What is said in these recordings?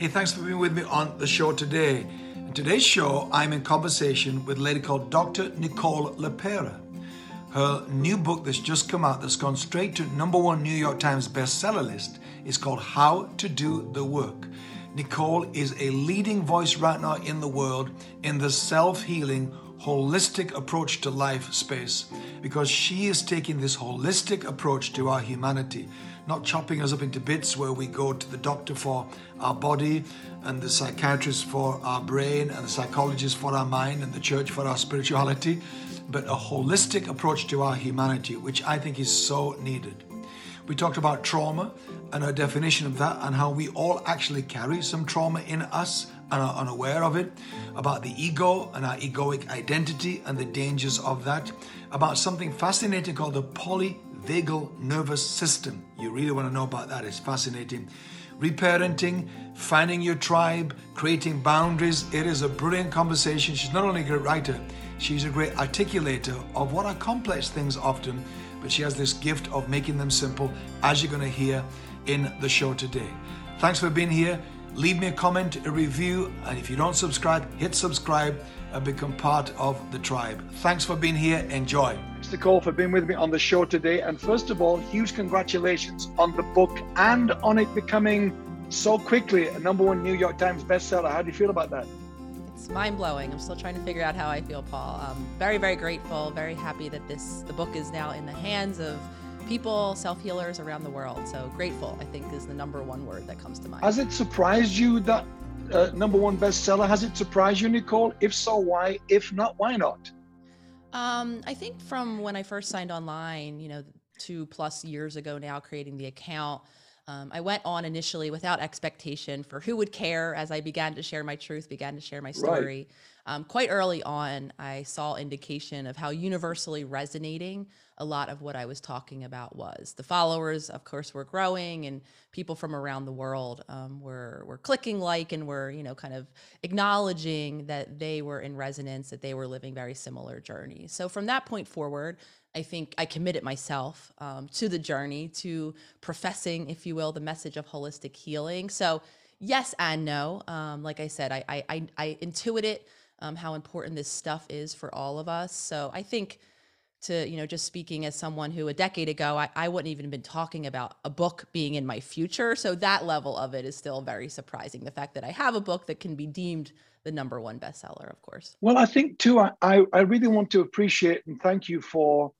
Hey, thanks for being with me on the show today. In today's show, I'm in conversation with a lady called Dr. Nicole LePera. Her new book that's just come out, that's gone straight to number one New York Times bestseller list, is called How to Do the Work. Nicole is a leading voice right now in the world in the self healing, holistic approach to life space because she is taking this holistic approach to our humanity not chopping us up into bits where we go to the doctor for our body and the psychiatrist for our brain and the psychologist for our mind and the church for our spirituality, but a holistic approach to our humanity, which I think is so needed. We talked about trauma and a definition of that and how we all actually carry some trauma in us and are unaware of it, about the ego and our egoic identity and the dangers of that, about something fascinating called the poly vagal nervous system. You really want to know about that, it's fascinating. Reparenting, finding your tribe, creating boundaries. It is a brilliant conversation. She's not only a great writer, she's a great articulator of what are complex things often, but she has this gift of making them simple, as you're going to hear in the show today. Thanks for being here. Leave me a comment, a review, and if you don't subscribe, hit subscribe and become part of the tribe. Thanks for being here. Enjoy. Nicole, for being with me on the show today. And first of all, huge congratulations on the book and on it becoming so quickly a number one New York Times bestseller. How do you feel about that? It's mind blowing. I'm still trying to figure out how I feel, Paul. I'm very, very grateful, very happy that this the book is now in the hands of people, self healers around the world. So grateful, I think, is the number one word that comes to mind. Has it surprised you that uh, number one bestseller? Has it surprised you, Nicole? If so, why? If not, why not? Um, I think from when I first signed online, you know, two plus years ago now, creating the account. Um, I went on initially without expectation for who would care as I began to share my truth, began to share my story. Right. Um, quite early on, I saw indication of how universally resonating a lot of what I was talking about was. The followers, of course, were growing, and people from around the world um, were were clicking like and were you know kind of acknowledging that they were in resonance, that they were living very similar journeys. So from that point forward, I think I committed myself um, to the journey, to professing, if you will, the message of holistic healing. So yes and no. Um, like I said, I I, I, I intuited um, how important this stuff is for all of us. So I think to you know just speaking as someone who a decade ago I, I wouldn't even have been talking about a book being in my future. So that level of it is still very surprising the fact that i have a book that can be deemed the number one bestseller of course. Well i think too i i really want to appreciate and thank you for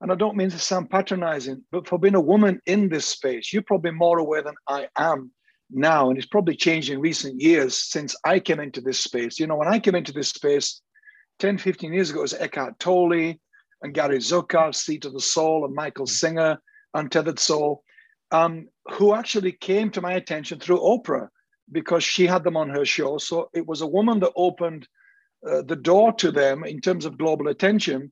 and i don't mean to sound patronizing but for being a woman in this space. You're probably more aware than i am now and it's probably changed in recent years since i came into this space you know when i came into this space 10 15 years ago it was eckhart tolle and Gary Zukav, Seat of the Soul, and Michael Singer, Untethered Soul, um, who actually came to my attention through Oprah because she had them on her show. So it was a woman that opened uh, the door to them in terms of global attention.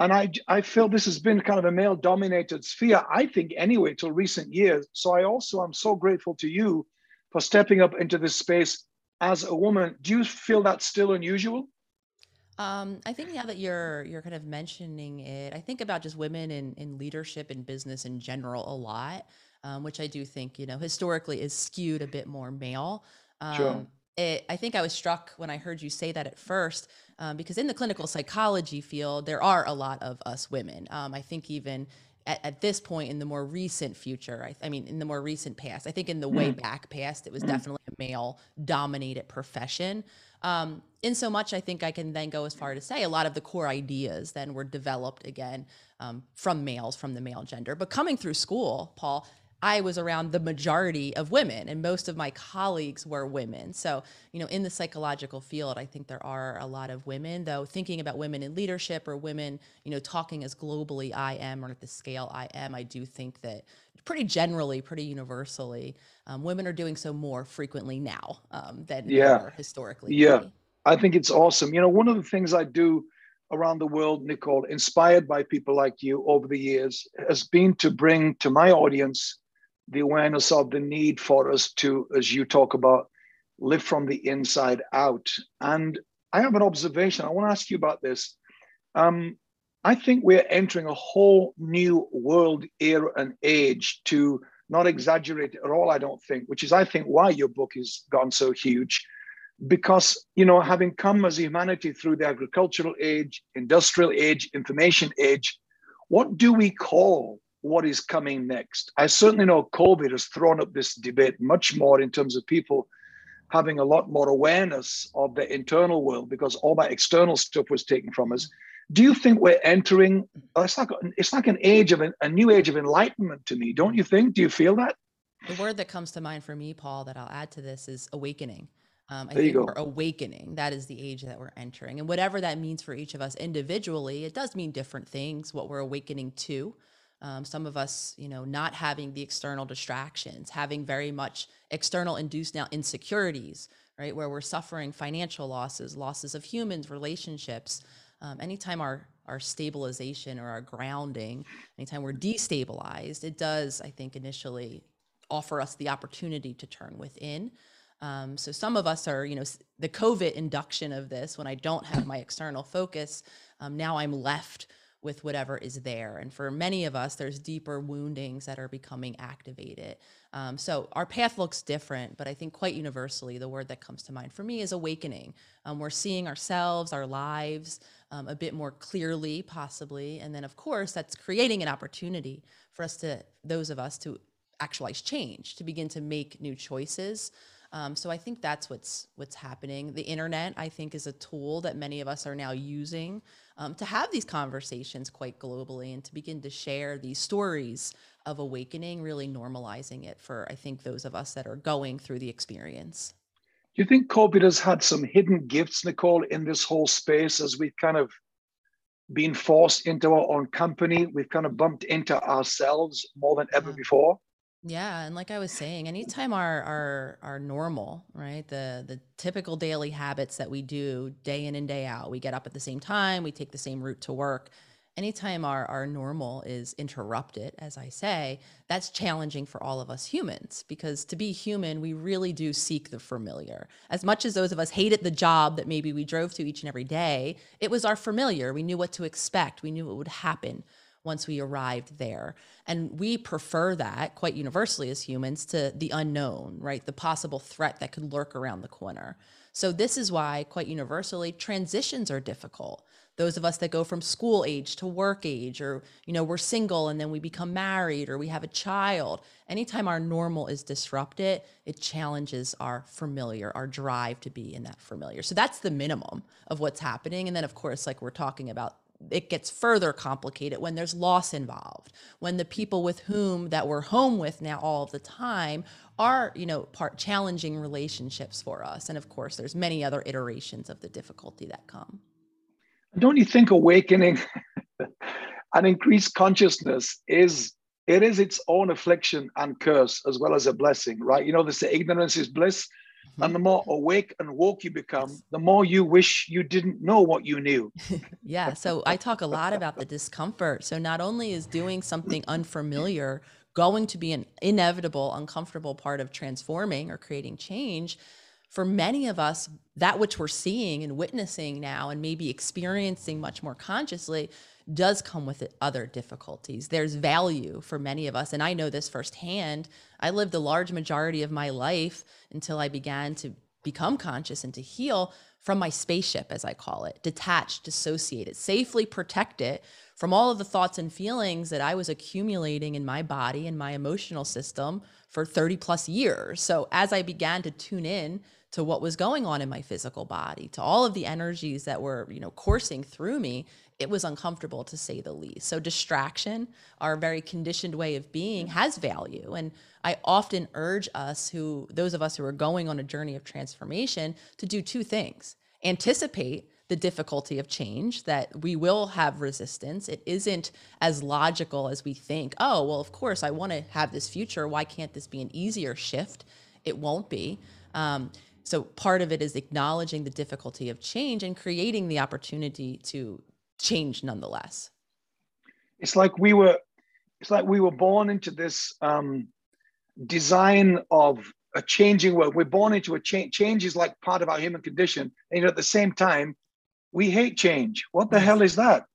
And I, I feel this has been kind of a male dominated sphere, I think, anyway, till recent years. So I also am so grateful to you for stepping up into this space as a woman. Do you feel that's still unusual? Um, I think now that you're you're kind of mentioning it, I think about just women in in leadership and business in general a lot, um, which I do think you know historically is skewed a bit more male. Um, sure. It, I think I was struck when I heard you say that at first, um, because in the clinical psychology field, there are a lot of us women. Um, I think even at, at, this point in the more recent future, I, I, mean, in the more recent past, I think in the way mm. back past, it was mm. definitely a male dominated profession. Um, in so much, I think I can then go as far to say a lot of the core ideas then were developed again um, from males, from the male gender. But coming through school, Paul, I was around the majority of women, and most of my colleagues were women. So, you know, in the psychological field, I think there are a lot of women, though, thinking about women in leadership or women, you know, talking as globally I am or at the scale I am, I do think that pretty generally, pretty universally, um, women are doing so more frequently now um, than yeah. historically. Yeah, maybe. I think it's awesome. You know, one of the things I do around the world, Nicole, inspired by people like you over the years, has been to bring to my audience the awareness of the need for us to, as you talk about, live from the inside out. And I have an observation. I want to ask you about this. Um, I think we're entering a whole new world era and age to not exaggerate at all, I don't think, which is, I think, why your book has gone so huge. Because, you know, having come as humanity through the agricultural age, industrial age, information age, what do we call what is coming next? I certainly know COVID has thrown up this debate much more in terms of people having a lot more awareness of the internal world because all that external stuff was taken from us. Do you think we're entering? It's like it's like an age of a new age of enlightenment to me. Don't you think? Do you feel that? The word that comes to mind for me, Paul, that I'll add to this is awakening. Um, I there think we're awakening. That is the age that we're entering, and whatever that means for each of us individually, it does mean different things. What we're awakening to. Um, some of us, you know, not having the external distractions, having very much external induced now insecurities, right? Where we're suffering financial losses, losses of humans, relationships, um, anytime our our stabilization or our grounding, anytime we're destabilized, it does, I think, initially offer us the opportunity to turn within. Um, so some of us are, you know, the COVID induction of this. When I don't have my external focus, um, now I'm left with whatever is there. And for many of us, there's deeper woundings that are becoming activated. Um, so our path looks different, but I think quite universally, the word that comes to mind for me is awakening. Um, we're seeing ourselves, our lives um, a bit more clearly, possibly. And then, of course, that's creating an opportunity for us to, those of us, to actualize change, to begin to make new choices. Um, so I think that's what's what's happening. The internet, I think, is a tool that many of us are now using um, to have these conversations quite globally and to begin to share these stories of awakening, really normalizing it for I think those of us that are going through the experience. Do you think COVID has had some hidden gifts, Nicole, in this whole space as we've kind of been forced into our own company? We've kind of bumped into ourselves more than ever Yeah. before. Yeah, and like I was saying, anytime our our our normal, right? The the typical daily habits that we do day in and day out, we get up at the same time, we take the same route to work. Anytime our our normal is interrupted, as I say, that's challenging for all of us humans because to be human, we really do seek the familiar. As much as those of us hated the job that maybe we drove to each and every day, it was our familiar. We knew what to expect. We knew what would happen once we arrived there. And we prefer that quite universally as humans to the unknown, right? The possible threat that could lurk around the corner. So, this is why, quite universally, transitions are difficult. Those of us that go from school age to work age, or, you know, we're single and then we become married or we have a child, anytime our normal is disrupted, it challenges our familiar, our drive to be in that familiar. So, that's the minimum of what's happening. And then, of course, like we're talking about it gets further complicated when there's loss involved when the people with whom that we're home with now all the time are you know part challenging relationships for us and of course there's many other iterations of the difficulty that come Don't you think awakening an increased consciousness is it is its own affliction and curse as well as a blessing, right? You know, they say ignorance is bliss. And the hmm. more awake and woke you become, the more you wish you didn't know what you knew. yeah so i talk a lot about the discomfort so not only is doing something unfamiliar going to be an inevitable uncomfortable part of transforming or creating change for many of us, that which we're seeing and witnessing now and maybe experiencing much more consciously does come with other difficulties. There's value for many of us. And I know this firsthand. I lived a large majority of my life until I began to become conscious and to heal from my spaceship, as I call it, detached, dissociated, safely protected from all of the thoughts and feelings that I was accumulating in my body and my emotional system for 30 plus years. So as I began to tune in to what was going on in my physical body, to all of the energies that were, you know, coursing through me, it was uncomfortable to say the least. So distraction, our very conditioned way of being has value. And I often urge us who those of us who are going on a journey of transformation to do two things. Anticipate the difficulty of change that we will have resistance. It isn't as logical as we think. Oh, well, of course, I want to have this future. Why can't this be an easier shift? It won't be. Um, so part of it is acknowledging the difficulty of change and creating the opportunity to change nonetheless. It's like we were, it's like we were born into this um, design of a changing world. We're born into a change. Change is like part of our human condition. And at the same time, we hate change. What the Yes. hell is that?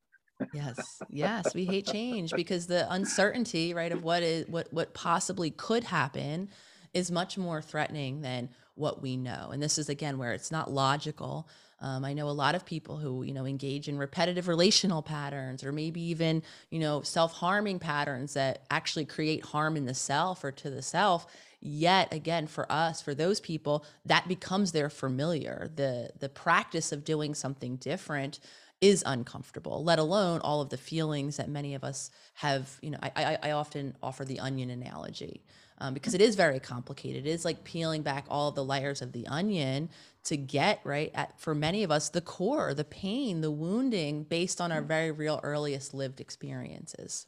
Yes, yes, we hate change because the uncertainty, right, of what is what what possibly could happen is much more threatening than what we know. And this is again where it's not logical. Um, I know a lot of people who you know engage in repetitive relational patterns, or maybe even you know self-harming patterns that actually create harm in the self or to the self. Yet again, for us, for those people, that becomes their familiar. The the practice of doing something different is uncomfortable, let alone all of the feelings that many of us have. You know, I, I, I often offer the onion analogy um, because it is very complicated. It is like peeling back all the layers of the onion to get right at for many of us the core, the pain, the wounding based on our very real earliest lived experiences.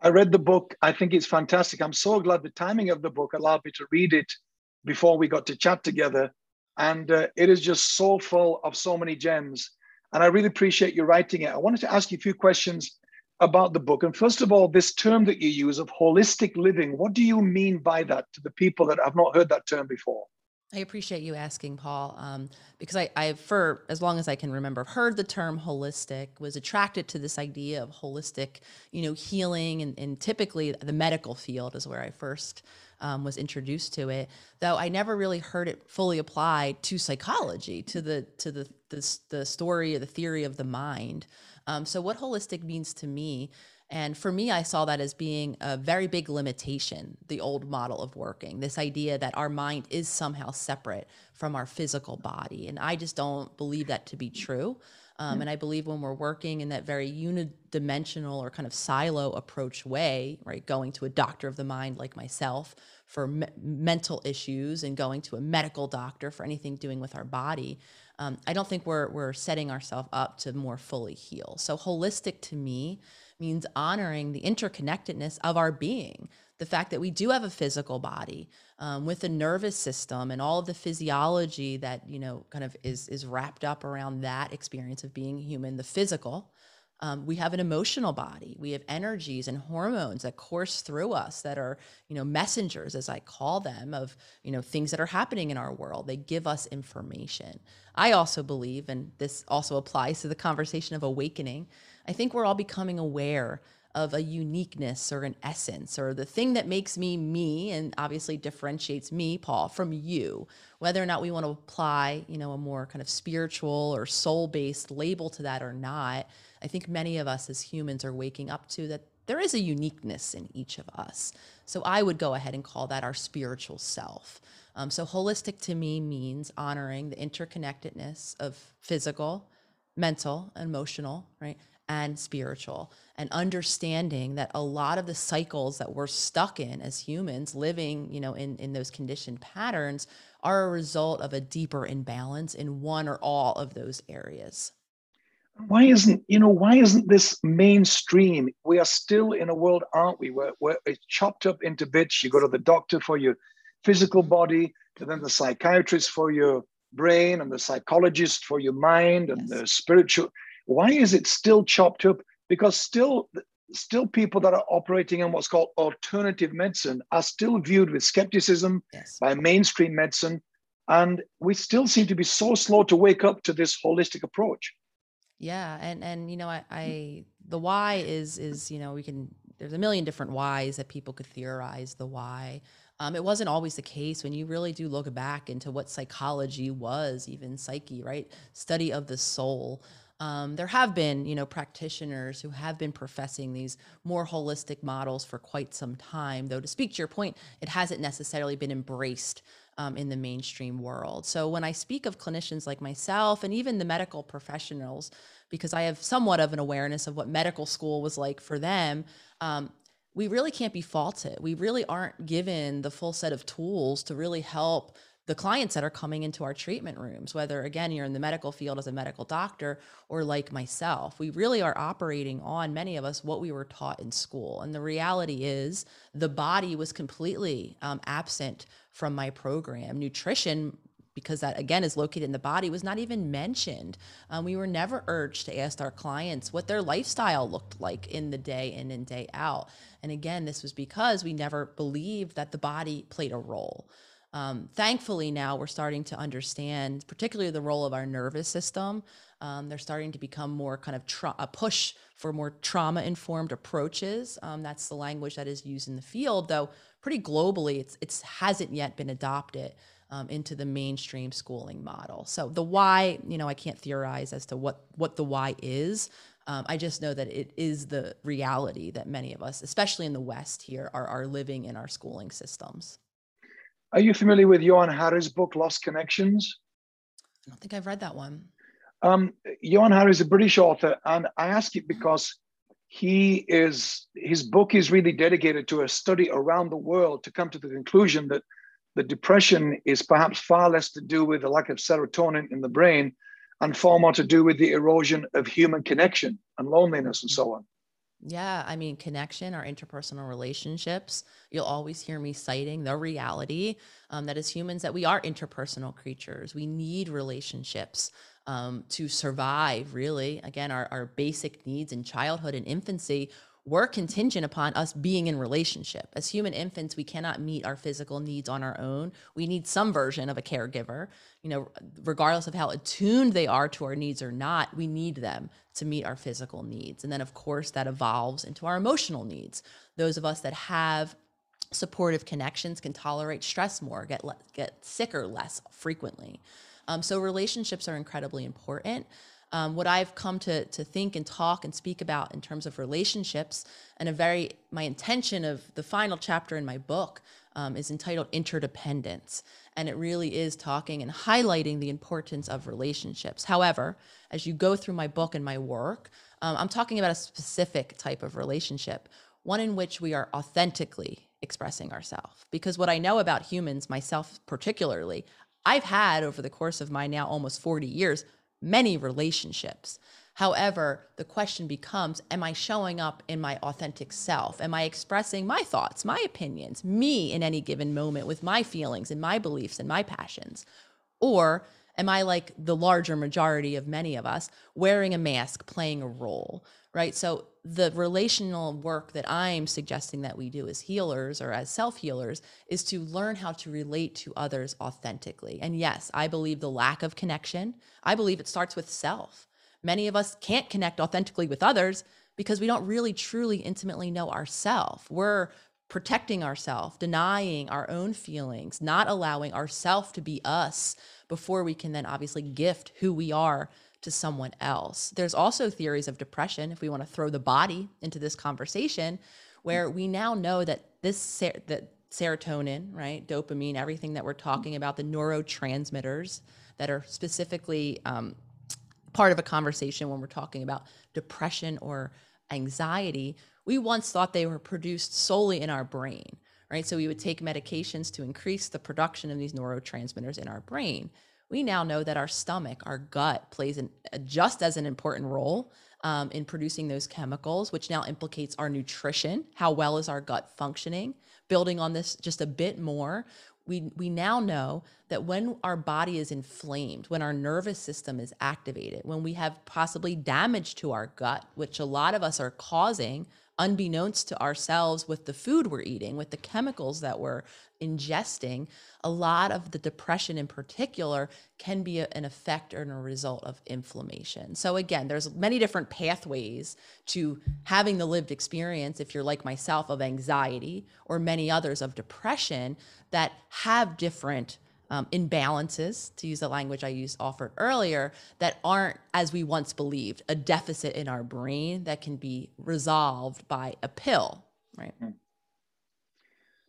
I read the book. I think it's fantastic. I'm so glad the timing of the book allowed me to read it before we got to chat together. And uh, it is just so full of so many gems. And I really appreciate you writing it. I wanted to ask you a few questions about the book. And first of all, this term that you use of holistic living, what do you mean by that to the people that have not heard that term before? I appreciate you asking, Paul, um, because I, I, for as long as I can remember, heard the term holistic, was attracted to this idea of holistic, you know, healing, and, and typically the medical field is where I first um, was introduced to it. Though I never really heard it fully applied to psychology, to the to the the, the story or the theory of the mind. Um, so, what holistic means to me, and for me, I saw that as being a very big limitation, the old model of working, this idea that our mind is somehow separate from our physical body. And I just don't believe that to be true. Um, and I believe when we're working in that very unidimensional or kind of silo approach way, right, going to a doctor of the mind like myself for me- mental issues and going to a medical doctor for anything doing with our body, um, I don't think we're we're setting ourselves up to more fully heal. So holistic to me means honoring the interconnectedness of our being, the fact that we do have a physical body um, with a nervous system and all of the physiology that you know kind of is is wrapped up around that experience of being human, the physical. Um, we have an emotional body. We have energies and hormones that course through us that are, you know, messengers, as I call them, of, you know, things that are happening in our world. They give us information. I also believe, and this also applies to the conversation of awakening, I think we're all becoming aware of a uniqueness or an essence or the thing that makes me me and obviously differentiates me paul from you whether or not we want to apply you know a more kind of spiritual or soul based label to that or not I think many of us as humans are waking up to that there is a uniqueness in each of us. So I would go ahead and call that our spiritual self. Um, so holistic to me means honoring the interconnectedness of physical, mental, and emotional, right, and spiritual, and understanding that a lot of the cycles that we're stuck in as humans, living, you know, in in those conditioned patterns, are a result of a deeper imbalance in one or all of those areas. Why isn't you know why isn't this mainstream? We are still in a world aren't we where, where it's chopped up into bits. You go to the doctor for your physical body and then the psychiatrist for your brain and the psychologist for your mind and yes. the spiritual why is it still chopped up because still still people that are operating in what's called alternative medicine are still viewed with skepticism yes. by mainstream medicine and we still seem to be so slow to wake up to this holistic approach yeah, and and you know, I, I the why is is you know we can there's a million different whys that people could theorize the why. Um, it wasn't always the case when you really do look back into what psychology was, even psyche, right? Study of the soul. Um, there have been, you know, practitioners who have been professing these more holistic models for quite some time. Though, to speak to your point, it hasn't necessarily been embraced um, in the mainstream world. So when I speak of clinicians like myself and even the medical professionals, because I have somewhat of an awareness of what medical school was like for them, um, we really can't be faulted. We really aren't given the full set of tools to really help the clients that are coming into our treatment rooms, whether again you're in the medical field as a medical doctor or like myself, we really are operating on many of us what we were taught in school. And the reality is the body was completely um, absent from my program. Nutrition, because that again is located in the body, was not even mentioned. Um, we were never urged to ask our clients what their lifestyle looked like in the day in and day out. And again, this was because we never believed that the body played a role. Um, thankfully, now we're starting to understand, particularly the role of our nervous system. Um, they're starting to become more kind of tra- a push for more trauma informed approaches. Um, that's the language that is used in the field, though pretty globally, it's it hasn't yet been adopted um, into the mainstream schooling model. So the why, you know, I can't theorize as to what what the why is. Um, I just know that it is the reality that many of us, especially in the West here, are, are living in our schooling systems. Are you familiar with Johann Hari's book, Lost Connections? I don't think I've read that one. Um, Johann Hari is a British author, and I ask it because he is his book is really dedicated to a study around the world to come to the conclusion that the depression is perhaps far less to do with the lack of serotonin in the brain and far more to do with the erosion of human connection and loneliness and so on. Yeah, I mean, connection, our interpersonal relationships. You'll always hear me citing the reality um, that as humans, that we are interpersonal creatures. We need relationships um, to survive. Really, again, our our basic needs in childhood and infancy we're contingent upon us being in relationship. As human infants, we cannot meet our physical needs on our own. We need some version of a caregiver. You know, regardless of how attuned they are to our needs or not, we need them to meet our physical needs. And then, of course, that evolves into our emotional needs. Those of us that have supportive connections can tolerate stress more, get get sicker less frequently. Um, so relationships are incredibly important um, what I've come to to think and talk and speak about in terms of relationships, and a very my intention of the final chapter in my book um, is entitled interdependence, and it really is talking and highlighting the importance of relationships. However, as you go through my book and my work, um, I'm talking about a specific type of relationship, one in which we are authentically expressing ourselves. Because what I know about humans, myself particularly, I've had over the course of my now almost 40 years many relationships. However, the question becomes Am I showing up in my authentic self? Am I expressing my thoughts, my opinions, me in any given moment with my feelings and my beliefs and my passions? Or am I like the larger majority of many of us, wearing a mask, playing a role, right? So the relational work that I'm suggesting that we do as healers or as self healers is to learn how to relate to others authentically. And yes, I believe the lack of connection, I believe it starts with self. Many of us can't connect authentically with others because we don't really truly intimately know ourselves. We're protecting ourselves, denying our own feelings, not allowing ourselves to be us before we can then obviously gift who we are to someone else. There's also theories of depression, if we want to throw the body into this conversation, where we now know that this that serotonin, right, dopamine, everything that we're talking about, the neurotransmitters that are specifically um, part of a conversation when we're talking about depression or anxiety, we once thought they were produced solely in our brain, right? So we would take medications to increase the production of these neurotransmitters in our brain we now know that our stomach, our gut, plays an, just as an important role um, in producing those chemicals, which now implicates our nutrition. How well is our gut functioning? Building on this just a bit more, we, we now know that when our body is inflamed, when our nervous system is activated, when we have possibly damage to our gut, which a lot of us are causing unbeknownst to ourselves with the food we're eating, with the chemicals that we're ingesting, a lot of the depression in particular can be an effect or a result of inflammation. So again, there's many different pathways to having the lived experience if you're like myself of anxiety or many others of depression that have different um, imbalances, to use the language I used offered earlier, that aren't, as we once believed, a deficit in our brain that can be resolved by a pill, right? Hmm.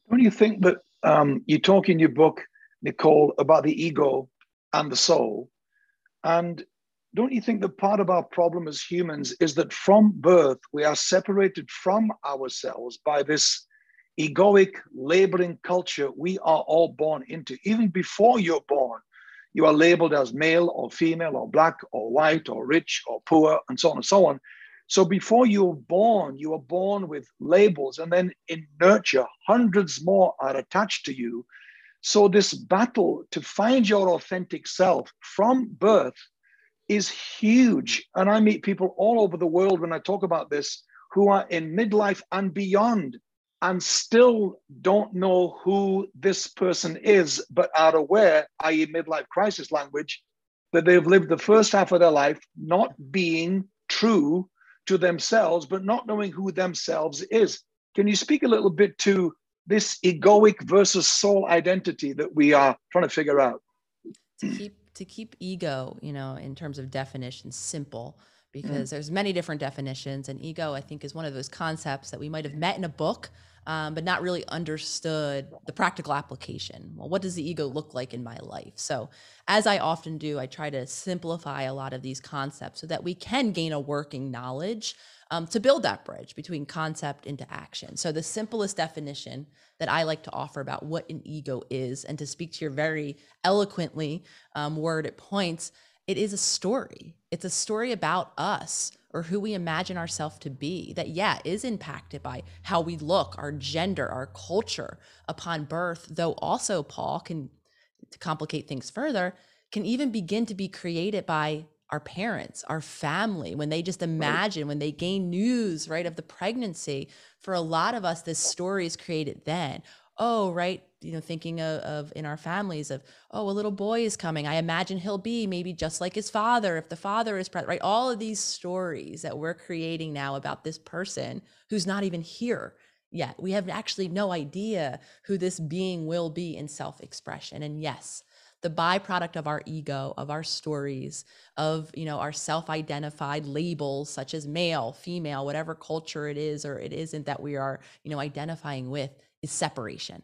Don't you think that um, you talk in your book, Nicole, about the ego and the soul? And don't you think that part of our problem as humans is that from birth we are separated from ourselves by this egoic laboring culture we are all born into. Even before you're born, you are labeled as male or female or black or white or rich or poor and so on and so on. So before you're born, you are born with labels, and then in nurture, hundreds more are attached to you. So this battle to find your authentic self from birth is huge. And I meet people all over the world when I talk about this who are in midlife and beyond and still don't know who this person is, but are aware, i.e., midlife crisis language, that they've lived the first half of their life not being true to themselves, but not knowing who themselves is. Can you speak a little bit to this egoic versus soul identity that we are trying to figure out? To keep to keep ego, you know, in terms of definition, simple because mm. there's many different definitions and ego i think is one of those concepts that we might have met in a book um, but not really understood the practical application. Well, what does the ego look like in my life? So, as I often do, I try to simplify a lot of these concepts so that we can gain a working knowledge um, to build that bridge between concept into action. So, the simplest definition that I like to offer about what an ego is, and to speak to your very eloquently um, points, it is a story. It's a story about us or who we imagine ourselves to be that yeah is impacted by how we look our gender our culture upon birth though also paul can to complicate things further can even begin to be created by our parents our family when they just imagine right. when they gain news right of the pregnancy for a lot of us this story is created then oh right you know thinking of, of, in our families of oh a little boy is coming. I imagine he'll be maybe just like his father if the father is present right? All of these stories that we're creating now about this person who's not even here yet. We have actually no idea who this being will be in self-expression. And yes the byproduct of our ego of our stories of you know our self-identified labels such as male female whatever culture it is or it isn't that we are you know identifying with is separation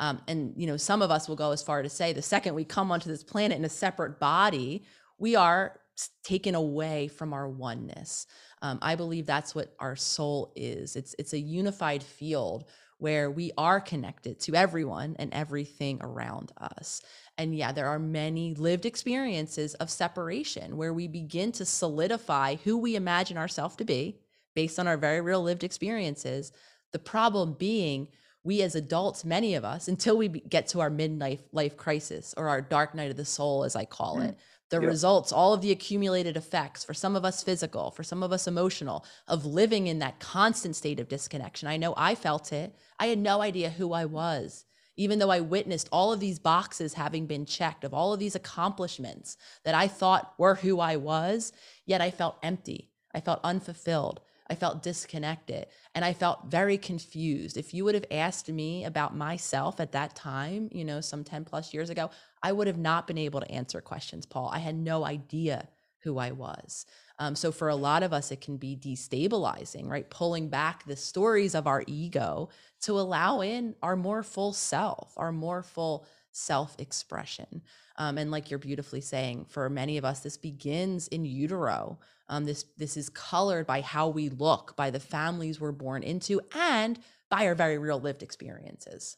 um, and you know, some of us will go as far to say the second we come onto this planet in a separate body, we are taken away from our oneness. Um, I believe that's what our soul is. It's it's a unified field where we are connected to everyone and everything around us. And yeah, there are many lived experiences of separation where we begin to solidify who we imagine ourselves to be based on our very real lived experiences. The problem being we as adults, many of us, until we get to our midlife life crisis or our dark night of the soul, as I call mm. it, the yep. results, all of the accumulated effects, for some of us physical, for some of us emotional, of living in that constant state of disconnection. I know I felt it. I had no idea who I was. Even though I witnessed all of these boxes having been checked of all of these accomplishments that I thought were who I was, yet I felt empty. I felt unfulfilled. I felt disconnected and I felt very confused. If you would have asked me about myself at that time, you know, some 10 plus years ago, I would have not been able to answer questions, Paul. I had no idea who I was. Um, so for a lot of us, it can be destabilizing, right? Pulling back the stories of our ego to allow in our more full self, our more full self expression. Um, and like you're beautifully saying, for many of us, this begins in utero. Um, this this is colored by how we look, by the families we're born into, and by our very real lived experiences.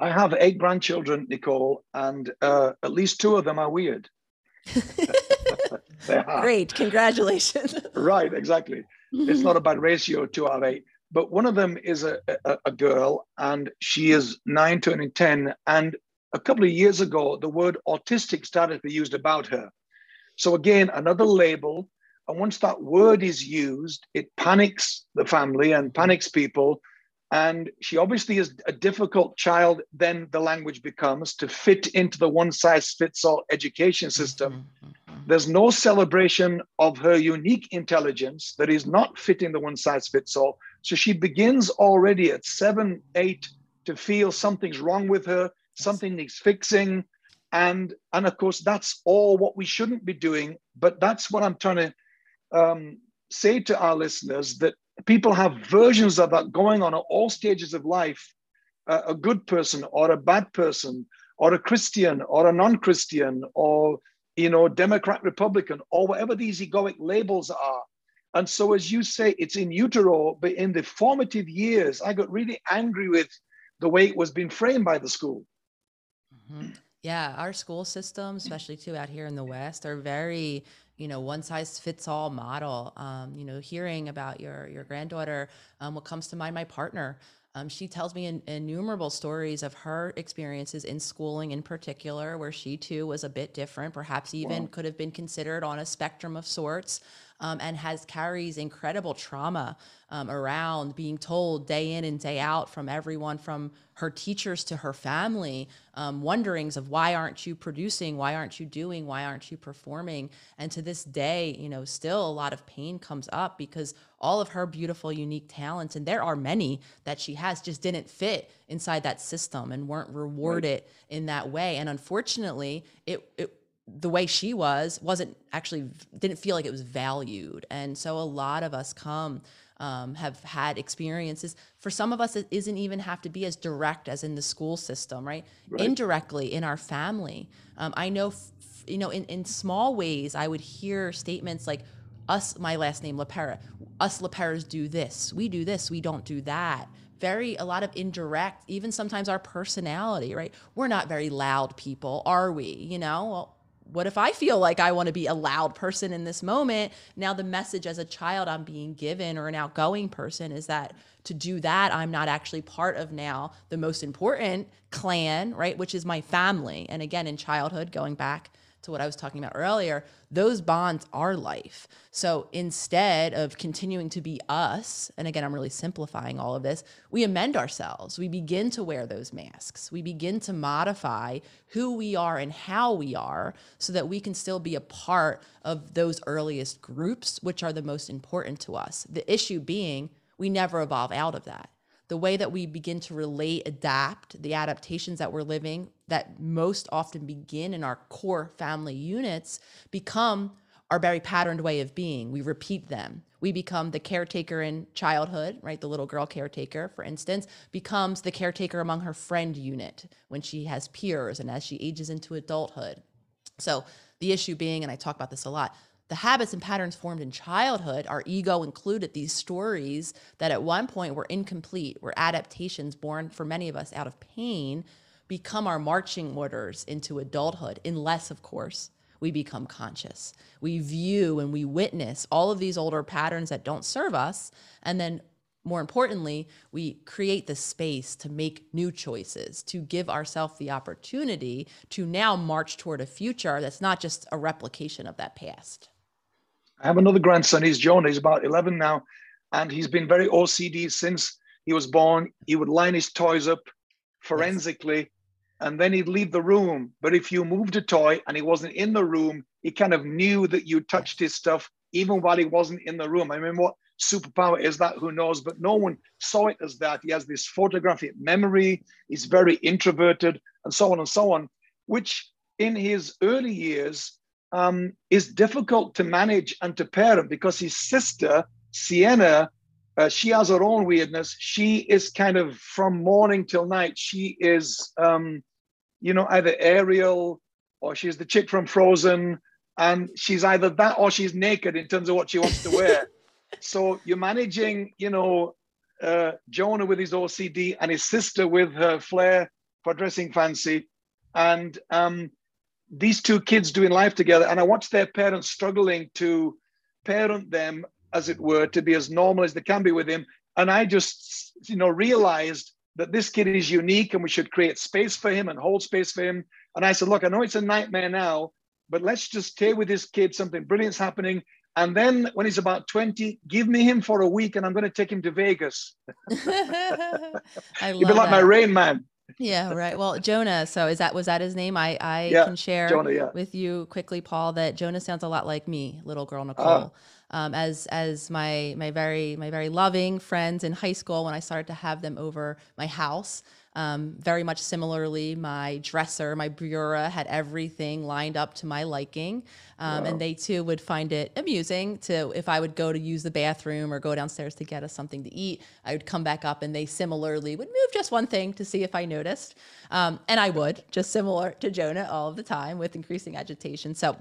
I have eight grandchildren, Nicole, and uh, at least two of them are weird. are. Great, congratulations. right, exactly. It's not a bad ratio, two out of eight. But one of them is a, a, a girl, and she is nine, turning 10. And a couple of years ago, the word autistic started to be used about her. So, again, another label and once that word is used, it panics the family and panics people. And she obviously is a difficult child, then the language becomes to fit into the one size fits all education system. Mm-hmm, mm-hmm. There's no celebration of her unique intelligence that is not fitting the one size fits all. So she begins already at seven, eight to feel something's wrong with her, something needs fixing. And, and of course, that's all what we shouldn't be doing. But that's what I'm trying to um, say to our listeners that people have versions of that going on at all stages of life uh, a good person or a bad person or a christian or a non-christian or you know democrat republican or whatever these egoic labels are and so as you say it's in utero but in the formative years i got really angry with the way it was being framed by the school mm-hmm. yeah our school system especially too out here in the west are very you know one size fits all model um, you know hearing about your your granddaughter um, what comes to mind my partner um, she tells me in, innumerable stories of her experiences in schooling in particular where she too was a bit different perhaps even wow. could have been considered on a spectrum of sorts um, and has carries incredible trauma um, around being told day in and day out from everyone from her teachers to her family um, wonderings of why aren't you producing? Why aren't you doing? Why aren't you performing? And to this day you know still a lot of pain comes up because all of her beautiful unique talents and there are many that she has just didn't fit inside that system and weren't rewarded right. in that way. And unfortunately it, it the way she was wasn't actually didn't feel like it was valued. And so a lot of us come um, have had experiences. For some of us it isn't even have to be as direct as in the school system right, right. indirectly in our family. Um, i know f- you know in, in small ways i would hear statements like us my last name LePera. Us LePeras do this. We do this. We don't do that. Very a lot of indirect even sometimes our personality right? We're not very loud people are we? You know? Well what if I feel like I want to be a loud person in this moment? Now, the message as a child I'm being given or an outgoing person is that to do that, I'm not actually part of now the most important clan, right? Which is my family. And again, in childhood, going back to what I was talking about earlier, those bonds are life. So instead of continuing to be us, and again, I'm really simplifying all of this, we amend ourselves. We begin to wear those masks. We begin to modify who we are and how we are so that we can still be a part of those earliest groups, which are the most important to us. The issue being, we never evolve out of that the way that we begin to relate, adapt, the adaptations that we're living that most often begin in our core family units become our very patterned way of being. We repeat them. We become the caretaker in childhood, right? The little girl caretaker, for instance, becomes the caretaker among her friend unit when she has peers and as she ages into adulthood. So, the issue being, and I talk about this a lot, the habits and patterns formed in childhood, our ego included, these stories that at one point were incomplete, were adaptations born for many of us out of pain, become our marching orders into adulthood, unless, of course, we become conscious. We view and we witness all of these older patterns that don't serve us. And then, more importantly, we create the space to make new choices, to give ourselves the opportunity to now march toward a future that's not just a replication of that past. I have another grandson. He's John. He's about 11 now. And he's been very OCD since he was born. He would line his toys up forensically and then he'd leave the room. But if you moved a toy and he wasn't in the room, he kind of knew that you touched his stuff even while he wasn't in the room. I mean, what superpower is that? Who knows? But no one saw it as that. He has this photographic memory. He's very introverted and so on and so on, which in his early years, um, is difficult to manage and to parent because his sister, Sienna, uh, she has her own weirdness. She is kind of from morning till night. She is, um, you know, either Ariel or she's the chick from Frozen. And she's either that or she's naked in terms of what she wants to wear. so you're managing, you know, uh, Jonah with his OCD and his sister with her flair for dressing fancy. And um, these two kids doing life together, and I watch their parents struggling to parent them, as it were, to be as normal as they can be with him. And I just, you know, realized that this kid is unique and we should create space for him and hold space for him. And I said, look, I know it's a nightmare now, but let's just stay with this kid. Something brilliant's happening. And then when he's about 20, give me him for a week and I'm going to take him to Vegas. I love You'd be like that. my rain man yeah, right. Well, Jonah. So is that was that his name? I I yeah, can share Jonah, yeah. with you quickly, Paul, that Jonah sounds a lot like me, little girl Nicole. Uh, um, as as my my very my very loving friends in high school when I started to have them over my house. Um, very much similarly, my dresser, my bureau had everything lined up to my liking. Um, wow. And they too would find it amusing to, if I would go to use the bathroom or go downstairs to get us something to eat, I would come back up and they similarly would move just one thing to see if I noticed. Um, and I would, just similar to Jonah all of the time with increasing agitation. So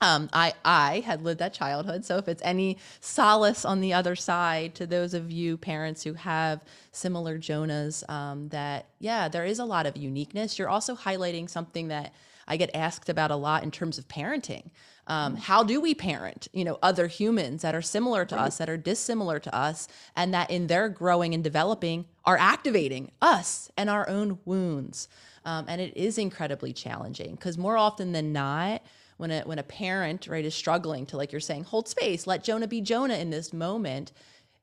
um, I I had lived that childhood. So if it's any solace on the other side to those of you parents who have similar Jonahs, um, that yeah, there is a lot of uniqueness. You're also highlighting something that I get asked about a lot in terms of parenting. Um, mm-hmm. how do we parent, you know, other humans that are similar to right. us, that are dissimilar to us, and that in their growing and developing are activating us and our own wounds. Um, and it is incredibly challenging because more often than not, when a when a parent right is struggling to like you're saying hold space let jonah be jonah in this moment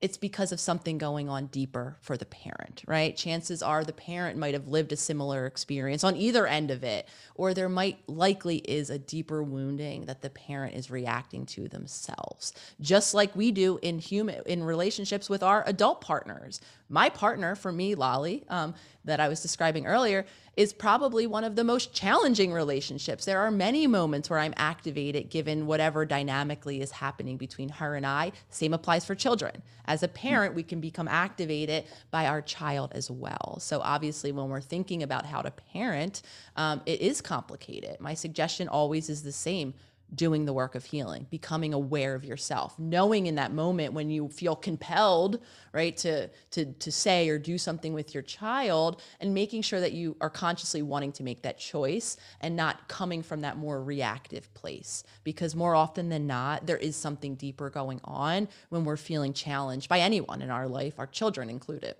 it's because of something going on deeper for the parent, right? Chances are the parent might have lived a similar experience on either end of it, or there might likely is a deeper wounding that the parent is reacting to themselves. Just like we do in human in relationships with our adult partners. My partner, for me, Lolly, um, that I was describing earlier, is probably one of the most challenging relationships. There are many moments where I'm activated given whatever dynamically is happening between her and I. Same applies for children. As a parent, we can become activated by our child as well. So, obviously, when we're thinking about how to parent, um, it is complicated. My suggestion always is the same doing the work of healing, becoming aware of yourself, knowing in that moment when you feel compelled, right, to to to say or do something with your child and making sure that you are consciously wanting to make that choice and not coming from that more reactive place because more often than not there is something deeper going on when we're feeling challenged by anyone in our life, our children included.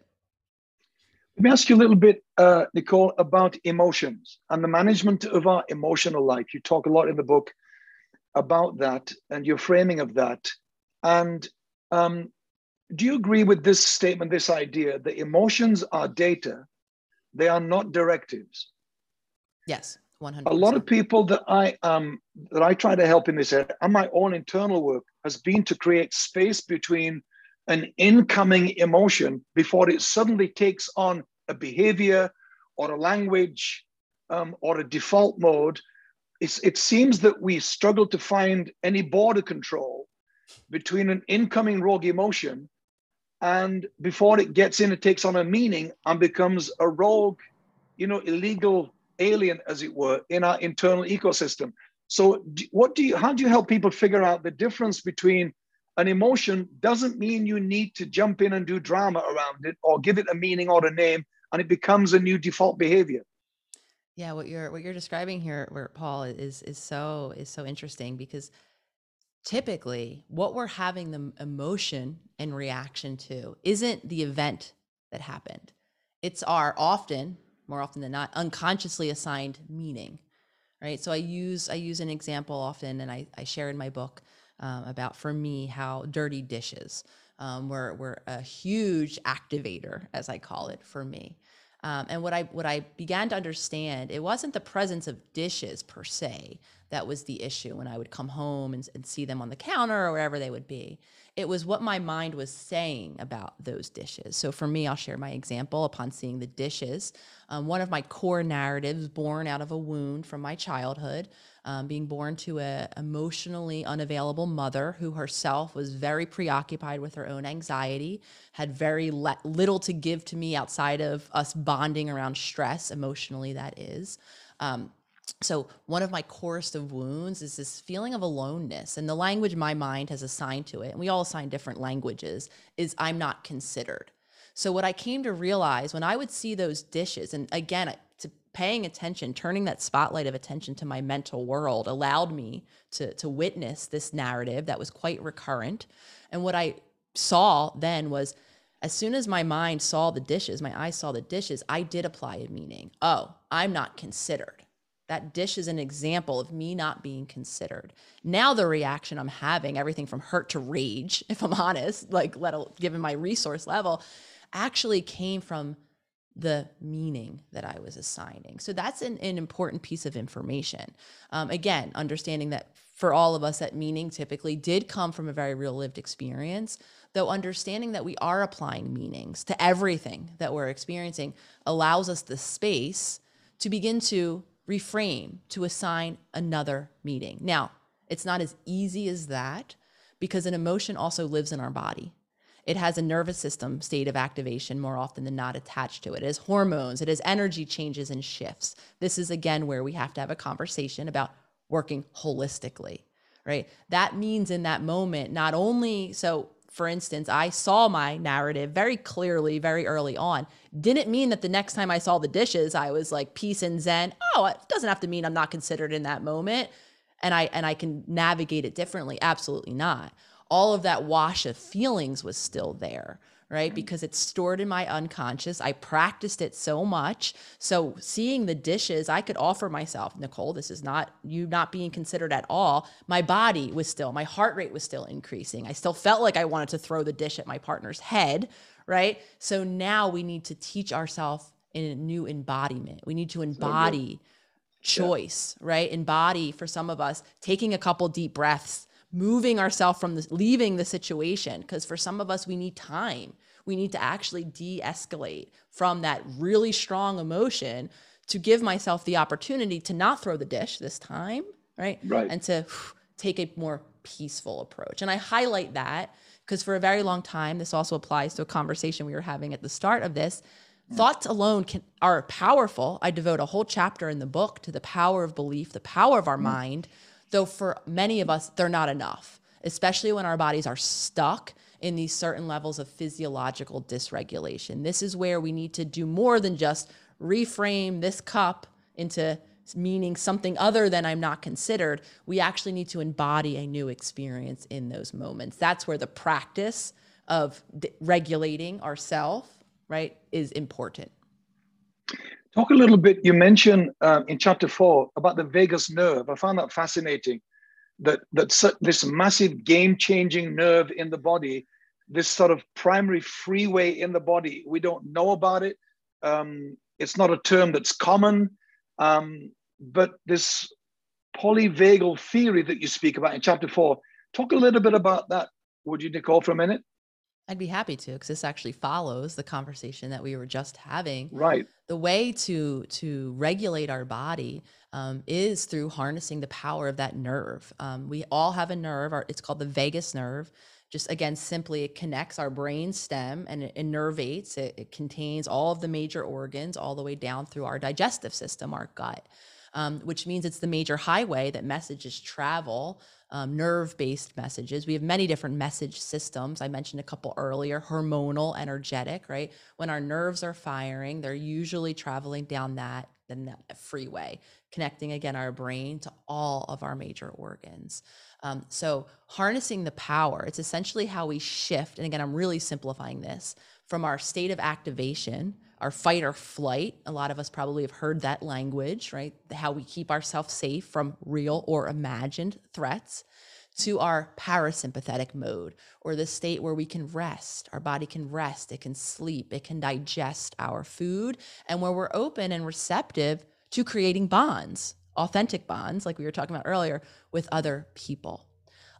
Let me ask you a little bit, uh, Nicole, about emotions and the management of our emotional life. You talk a lot in the book about that and your framing of that. And um, do you agree with this statement, this idea that emotions are data, they are not directives? Yes, 100 A lot of people that I um that I try to help in this area, and my own internal work has been to create space between an incoming emotion before it suddenly takes on a behavior or a language um, or a default mode it seems that we struggle to find any border control between an incoming rogue emotion and before it gets in, it takes on a meaning and becomes a rogue, you know, illegal alien, as it were, in our internal ecosystem. So, what do you? How do you help people figure out the difference between an emotion doesn't mean you need to jump in and do drama around it or give it a meaning or a name, and it becomes a new default behavior? Yeah, what you're what you're describing here, where Paul is is so is so interesting because typically what we're having the emotion and reaction to isn't the event that happened. It's our often, more often than not, unconsciously assigned meaning. Right. So I use I use an example often, and I, I share in my book um, about for me how dirty dishes um, were were a huge activator, as I call it, for me. Um, and what I what I began to understand, it wasn't the presence of dishes per se that was the issue when I would come home and, and see them on the counter or wherever they would be. It was what my mind was saying about those dishes. So for me, I'll share my example upon seeing the dishes. Um, one of my core narratives, born out of a wound from my childhood, um, being born to a emotionally unavailable mother who herself was very preoccupied with her own anxiety, had very le- little to give to me outside of us bonding around stress, emotionally, that is. Um, so one of my corest of wounds is this feeling of aloneness and the language my mind has assigned to it and we all assign different languages is i'm not considered so what i came to realize when i would see those dishes and again to paying attention, turning that spotlight of attention to my mental world allowed me to, to witness this narrative that was quite recurrent. And what I saw then was as soon as my mind saw the dishes, my eyes saw the dishes, I did apply a meaning. Oh, I'm not considered. That dish is an example of me not being considered. Now the reaction I'm having, everything from hurt to rage, if I'm honest, like let given my resource level, actually came from the meaning that I was assigning. So that's an, an important piece of information. Um, again, understanding that for all of us, that meaning typically did come from a very real lived experience, though understanding that we are applying meanings to everything that we're experiencing allows us the space to begin to reframe, to assign another meaning. Now, it's not as easy as that because an emotion also lives in our body. It has a nervous system state of activation more often than not attached to it. It has hormones, it has energy changes and shifts. This is again where we have to have a conversation about working holistically, right? That means in that moment, not only so for instance, I saw my narrative very clearly, very early on. Didn't mean that the next time I saw the dishes, I was like peace and zen. Oh, it doesn't have to mean I'm not considered in that moment, and I and I can navigate it differently. Absolutely not all of that wash of feelings was still there right? Because it's stored in my unconscious. I practiced it so much. So seeing the dishes, I could offer myself, Nicole, this is not you not being considered at all. My body was still, my heart rate was still increasing. I still felt like I wanted to throw the dish at my partner's head, right? So now we need to teach ourselves in a new embodiment. We need to embody choice, yeah. right? Embody for some of us taking a couple deep breaths moving ourselves from the leaving the situation because for some of us we need time we need to actually de-escalate from that really strong emotion to give myself the opportunity to not throw the dish this time right? Right. And to take a more peaceful approach. And i highlight that because for a very long time this also applies to a conversation we were having at the start of this thoughts alone can are powerful. I devote a whole chapter in the book to the power of belief the power of our mm-hmm. mind though for many of us, they're not enough, especially when our bodies are stuck in these certain levels of physiological dysregulation. This is where we need to do more than just reframe this cup into meaning something other than I'm not considered. We actually need to embody a new experience in those moments. That's where the practice of regulating ourself, right, is important. Talk a little bit. You mentioned um, in chapter four about the vagus nerve. I found that fascinating. That that this massive game-changing nerve in the body, this sort of primary freeway in the body. We don't know about it. Um, it's not a term that's common, um, but this polyvagal theory that you speak about in chapter four. Talk a little bit about that, would you, Nicole, for a minute? I'd be happy to because this actually follows the conversation that we were just having. Right. The way to to regulate our body um, is through harnessing the power of that nerve. Um, we all have a nerve. Our, it's called the vagus nerve. Just again, simply it connects our brain stem and it innervates. It, it contains all of the major organs all the way down through our digestive system, our gut. Um, which means it's the major highway that messages travel um, nerve based messages. We have many different message systems. I mentioned a couple earlier hormonal, energetic, right? When our nerves are firing, they're usually traveling down that, that freeway, connecting again our brain to all of our major organs. Um, so, harnessing the power, it's essentially how we shift. And again, I'm really simplifying this from our state of activation, our fight or flight. A lot of us probably have heard that language, right? How we keep ourselves safe from real or imagined threats to our parasympathetic mode or the state where we can rest. Our body can rest, it can sleep, it can digest our food, and where we're open and receptive to creating bonds, authentic bonds, like we were talking about earlier, with other people.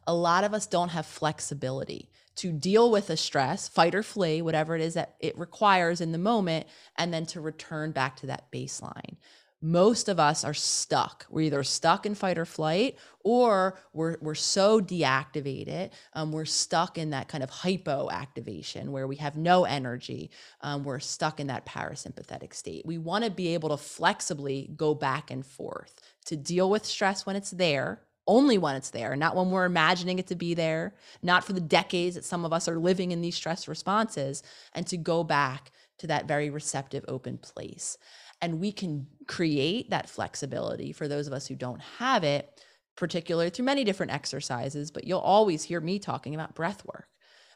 A lot of us don't have flexibility to deal with a stress, fight or flee, whatever it is that it requires in the moment, and then to return back to that baseline. Most of us are stuck. We're either stuck in fight or flight, or we're, we're so deactivated. Um, we're stuck in that kind of hypoactivation where we have no energy. Um, we're stuck in that parasympathetic state. We want to be able to flexibly go back and forth to deal with stress when it's there, only when it's there, not when we're imagining it to be there, not for the decades that some of us are living in these stress responses, and to go back to that very receptive, open place. And we can create that flexibility for those of us who don't have it, particularly through many different exercises, but you'll always hear me talking about breath work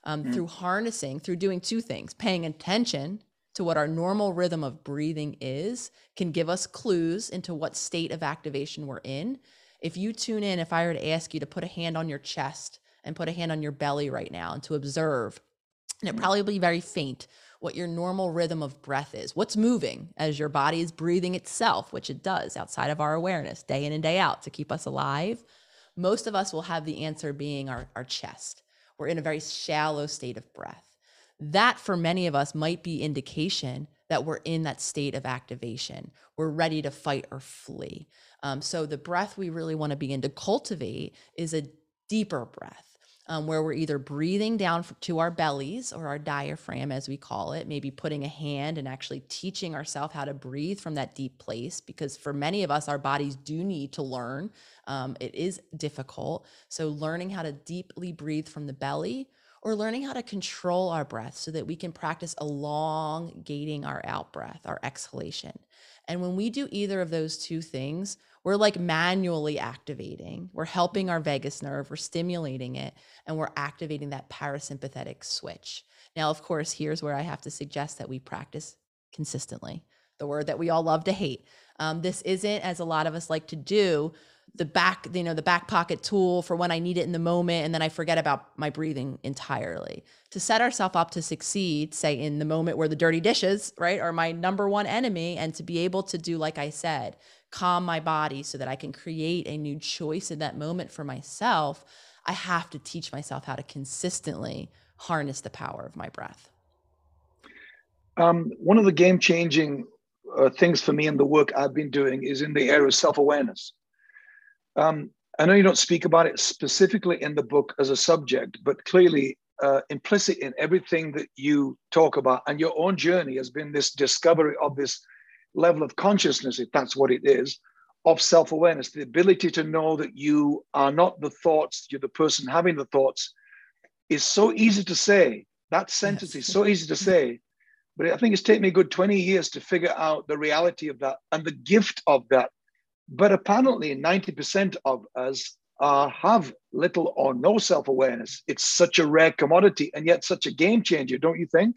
um, mm-hmm. through harnessing, through doing two things paying attention to what our normal rhythm of breathing is, can give us clues into what state of activation we're in if you tune in, if I were to ask you to put a hand on your chest and put a hand on your belly right now and to observe, and it mm. probably be very faint, what your normal rhythm of breath is. What's moving as your body is breathing itself, which it does outside of our awareness, day in and day out to keep us alive. Most of us will have the answer being our, our chest. We're in a very shallow state of breath. That, for many of us, might be indication that we're in that state of activation. We're ready to fight or flee. Um, so the breath we really want to begin to cultivate is a deeper breath. Um, where we're either breathing down to our bellies or our diaphragm, as we call it, maybe putting a hand and actually teaching ourselves how to breathe from that deep place. Because for many of us, our bodies do need to learn. Um, it is difficult. So, learning how to deeply breathe from the belly or learning how to control our breath so that we can practice elongating our out breath, our exhalation. And when we do either of those two things, we're like manually activating. We're helping our vagus nerve, we're stimulating it, and we're activating that parasympathetic switch. Now, of course, here's where I have to suggest that we practice consistently, the word that we all love to hate. Um, this isn't, as a lot of us like to do, the back, you know, the back pocket tool for when I need it in the moment, and then I forget about my breathing entirely. To set ourselves up to succeed, say in the moment where the dirty dishes, right, are my number one enemy, and to be able to do, like I said, calm my body so that I can create a new choice in that moment for myself, I have to teach myself how to consistently harness the power of my breath. Um, one of the game changing uh, things for me in the work I've been doing is in the area of self awareness. Um, I know you don't speak about it specifically in the book as a subject, but clearly uh, implicit in everything that you talk about and your own journey has been this discovery of this level of consciousness, if that's what it is, of self awareness, the ability to know that you are not the thoughts, you're the person having the thoughts, is so easy to say. That sentence yes. is so easy to say. But I think it's taken me a good 20 years to figure out the reality of that and the gift of that. But apparently, 90% of us uh, have little or no self awareness. It's such a rare commodity and yet such a game changer, don't you think?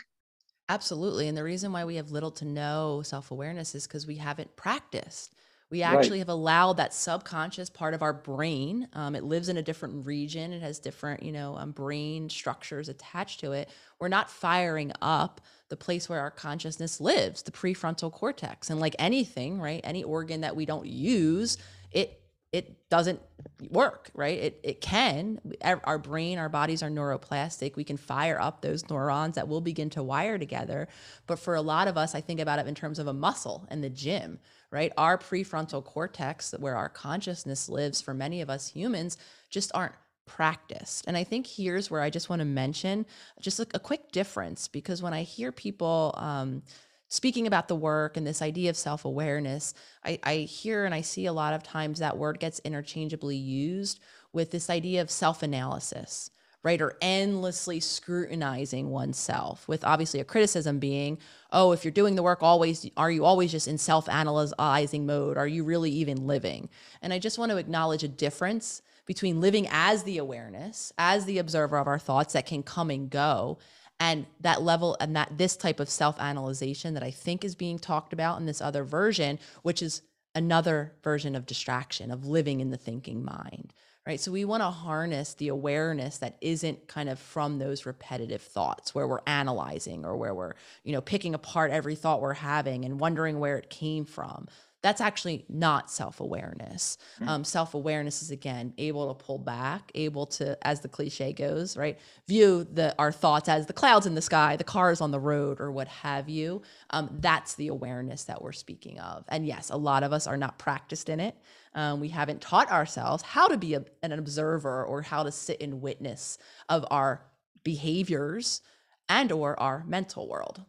Absolutely. And the reason why we have little to no self awareness is because we haven't practiced. We actually right. have allowed that subconscious part of our brain. Um, it lives in a different region. It has different, you know, um, brain structures attached to it. We're not firing up the place where our consciousness lives, the prefrontal cortex. And like anything, right, any organ that we don't use, it it doesn't work, right? It, it can. Our brain, our bodies are neuroplastic. We can fire up those neurons that will begin to wire together. But for a lot of us, I think about it in terms of a muscle and the gym, right? Our prefrontal cortex, where our consciousness lives for many of us humans, just aren't practiced. And I think here's where I just want to mention just a, a quick difference because when I hear people, um, speaking about the work and this idea of self awareness, I, I hear and I see a lot of times that word gets interchangeably used with this idea of self analysis right? Or endlessly scrutinizing oneself, with obviously a criticism being, oh, if you're doing the work always, are you always just in self analyzing mode? Are you really even living? And I just want to acknowledge a difference between living as the awareness, as the observer of our thoughts that can come and go, and that level and that this type of self-analyzation that I think is being talked about in this other version, which is another version of distraction, of living in the thinking mind. Right. So we want to harness the awareness that isn't kind of from those repetitive thoughts where we're analyzing or where we're, you know, picking apart every thought we're having and wondering where it came from that's actually not self-awareness mm-hmm. um, self-awareness is again able to pull back able to as the cliche goes right view the our thoughts as the clouds in the sky the cars on the road or what have you um, that's the awareness that we're speaking of and yes a lot of us are not practiced in it um, we haven't taught ourselves how to be a, an observer or how to sit in witness of our behaviors and or our mental world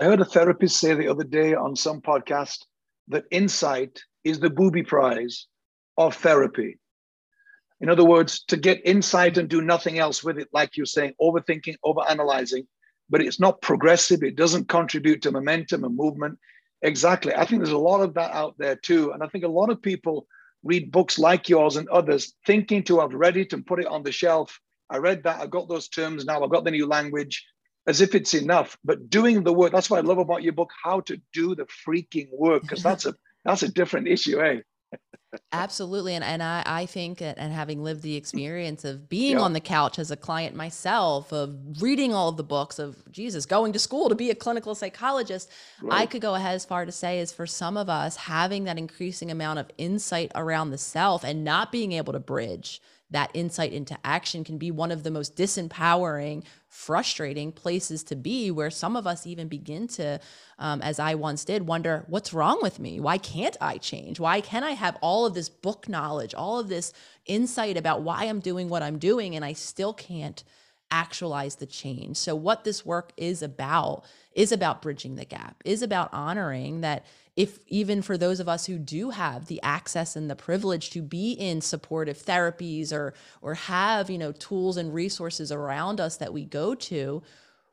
I heard a therapist say the other day on some podcast that insight is the booby prize of therapy. In other words, to get insight and do nothing else with it, like you're saying, overthinking, overanalyzing, but it's not progressive. It doesn't contribute to momentum and movement. Exactly. I think there's a lot of that out there too. And I think a lot of people read books like yours and others thinking to have read it and put it on the shelf. I read that. I got those terms now. I've got the new language as if it's enough. But doing the work, that's what I love about your book, how to do the freaking work, because that's a that's a different issue, eh? Absolutely. And, and I, I think, and having lived the experience of being on the couch as a client myself, of reading all of the books, of Jesus, going to school to be a clinical psychologist, right. I could go ahead as far to say is for some of us, having that increasing amount of insight around the self and not being able to bridge that insight into action can be one of the most disempowering, frustrating places to be, where some of us even begin to, um, as I once did, wonder what's wrong with me? Why can't I change? Why can I have all of this book knowledge, all of this insight about why I'm doing what I'm doing, and I still can't? actualize the change. So what this work is about is about bridging the gap, is about honoring that if even for those of us who do have the access and the privilege to be in supportive therapies or or have you know tools and resources around us that we go to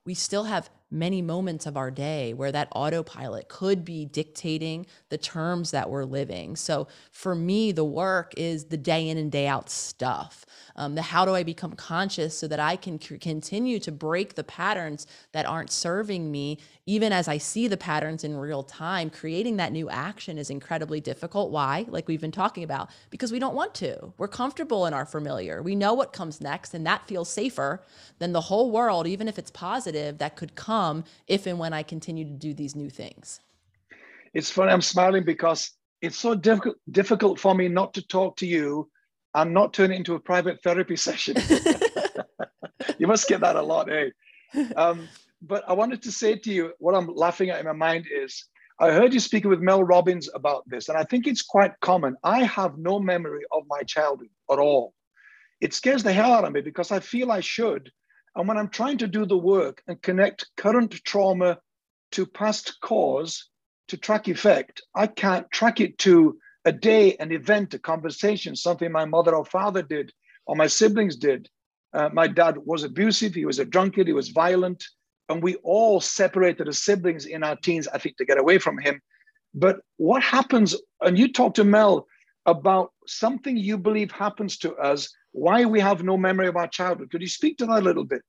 we still have many moments of our day where that autopilot could be dictating the terms that we're living. So for me, the work is the day in and day out stuff. Um, the how do I become conscious so that I can c- continue to break the patterns that aren't serving me, even as I see the patterns in real time. Creating that new action is incredibly difficult. Why? Like we've been talking about, because we don't want to. We're comfortable in our familiar. We know what comes next, and that feels safer than the whole world, even if it's positive, that could come if and when I continue to do these new things. It's funny, I'm smiling because it's so difficult difficult for me not to talk to you and not turn it into a private therapy session. you must get that a lot, eh? Um, but I wanted to say to you, what I'm laughing at in my mind is I heard you speaking with Mel Robbins about this, and I think it's quite common. I have no memory of my childhood at all. It scares the hell out of me because I feel I should. And when I'm trying to do the work and connect current trauma to past cause to track effect, I can't track it to a day, an event, a conversation, something my mother or father did or my siblings did. Uh, my dad was abusive, he was a drunkard, he was violent, and we all separated as siblings in our teens, I think, to get away from him. But what happens, and you talk to Mel about something you believe happens to us, why we have no memory of our childhood. Could you speak to that a little bit?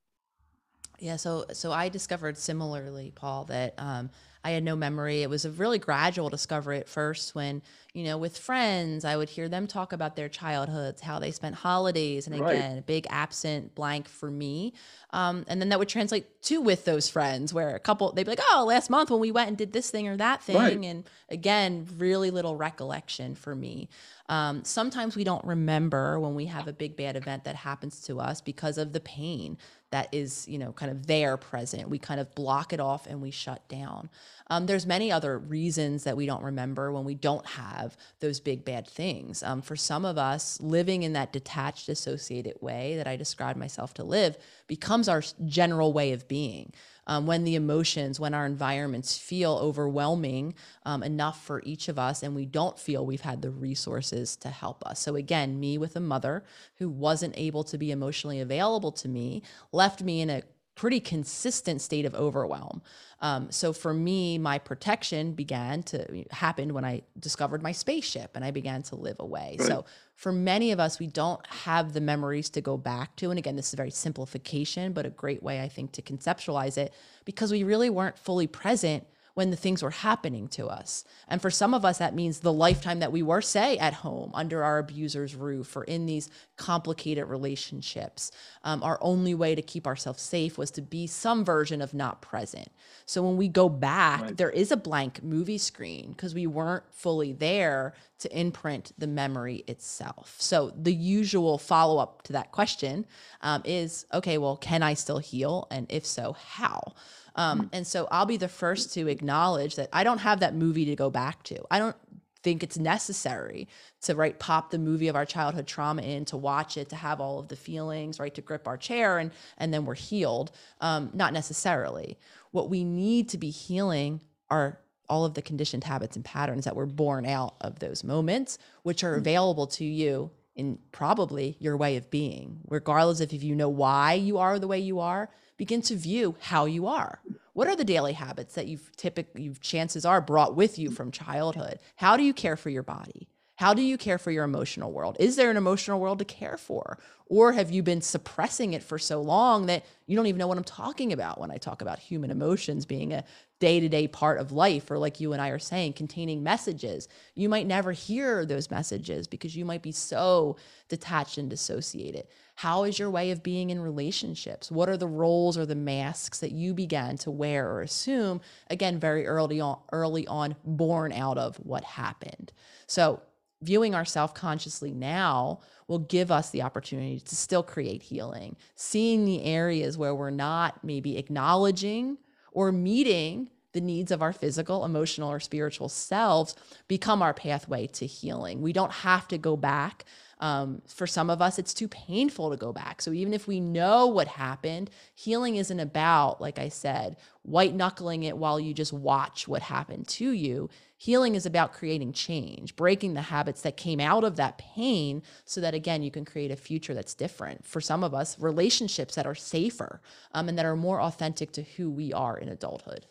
Yeah, so so I discovered similarly, Paul, that um, I had no memory. It was a really gradual discovery at first when, you know, with friends, I would hear them talk about their childhoods, how they spent holidays. And again, right. a big absent blank for me. Um, and then that would translate to with those friends where a couple, they'd be like, oh, last month when we went and did this thing or that thing. Right. And again, really little recollection for me. Um, sometimes we don't remember when we have a big bad event that happens to us because of the pain that is, you know, kind of there present. We kind of block it off and we shut down. Um, there's many other reasons that we don't remember when we don't have those big bad things. Um, for some of us, living in that detached, associated way that I described myself to live becomes our general way of being um, when the emotions, when our environments feel overwhelming um, enough for each of us, and we don't feel we've had the resources to help us. So, again, me with a mother who wasn't able to be emotionally available to me left me in a pretty consistent state of overwhelm. Um, so for me, my protection began to happen when I discovered my spaceship and I began to live away. Right. So for many of us, we don't have the memories to go back to. And again, this is a very simplification, but a great way I think to conceptualize it because we really weren't fully present when the things were happening to us. And for some of us, that means the lifetime that we were, say, at home under our abuser's roof or in these complicated relationships. Um, our only way to keep ourselves safe was to be some version of not present. So when we go back, right. there is a blank movie screen because we weren't fully there to imprint the memory itself. So the usual follow up to that question um, is okay, well, can I still heal? And if so, how? Um, and so I'll be the first to acknowledge that I don't have that movie to go back to. I don't think it's necessary to right pop the movie of our childhood trauma in to watch it to have all of the feelings right to grip our chair and and then we're healed. Um, not necessarily. What we need to be healing are all of the conditioned habits and patterns that were born out of those moments which are available to you in probably your way of being regardless if you know why you are the way you are begin to view how you are. What are the daily habits that you've typically, you've, chances are, brought with you from childhood? How do you care for your body? How do you care for your emotional world? Is there an emotional world to care for? Or have you been suppressing it for so long that you don't even know what I'm talking about when I talk about human emotions being a day to day part of life, or like you and I are saying, containing messages? You might never hear those messages because you might be so detached and dissociated. How is your way of being in relationships? What are the roles or the masks that you began to wear or assume? Again, very early on, early on, born out of what happened. So, viewing ourselves consciously now will give us the opportunity to still create healing, seeing the areas where we're not maybe acknowledging or meeting the needs of our physical, emotional, or spiritual selves become our pathway to healing. We don't have to go back um, for some of us, it's too painful to go back. So even if we know what happened, healing isn't about, like I said, white knuckling it while you just watch what happened to you. Healing is about creating change, breaking the habits that came out of that pain so that, again, you can create a future that's different. For some of us, relationships that are safer um, and that are more authentic to who we are in adulthood.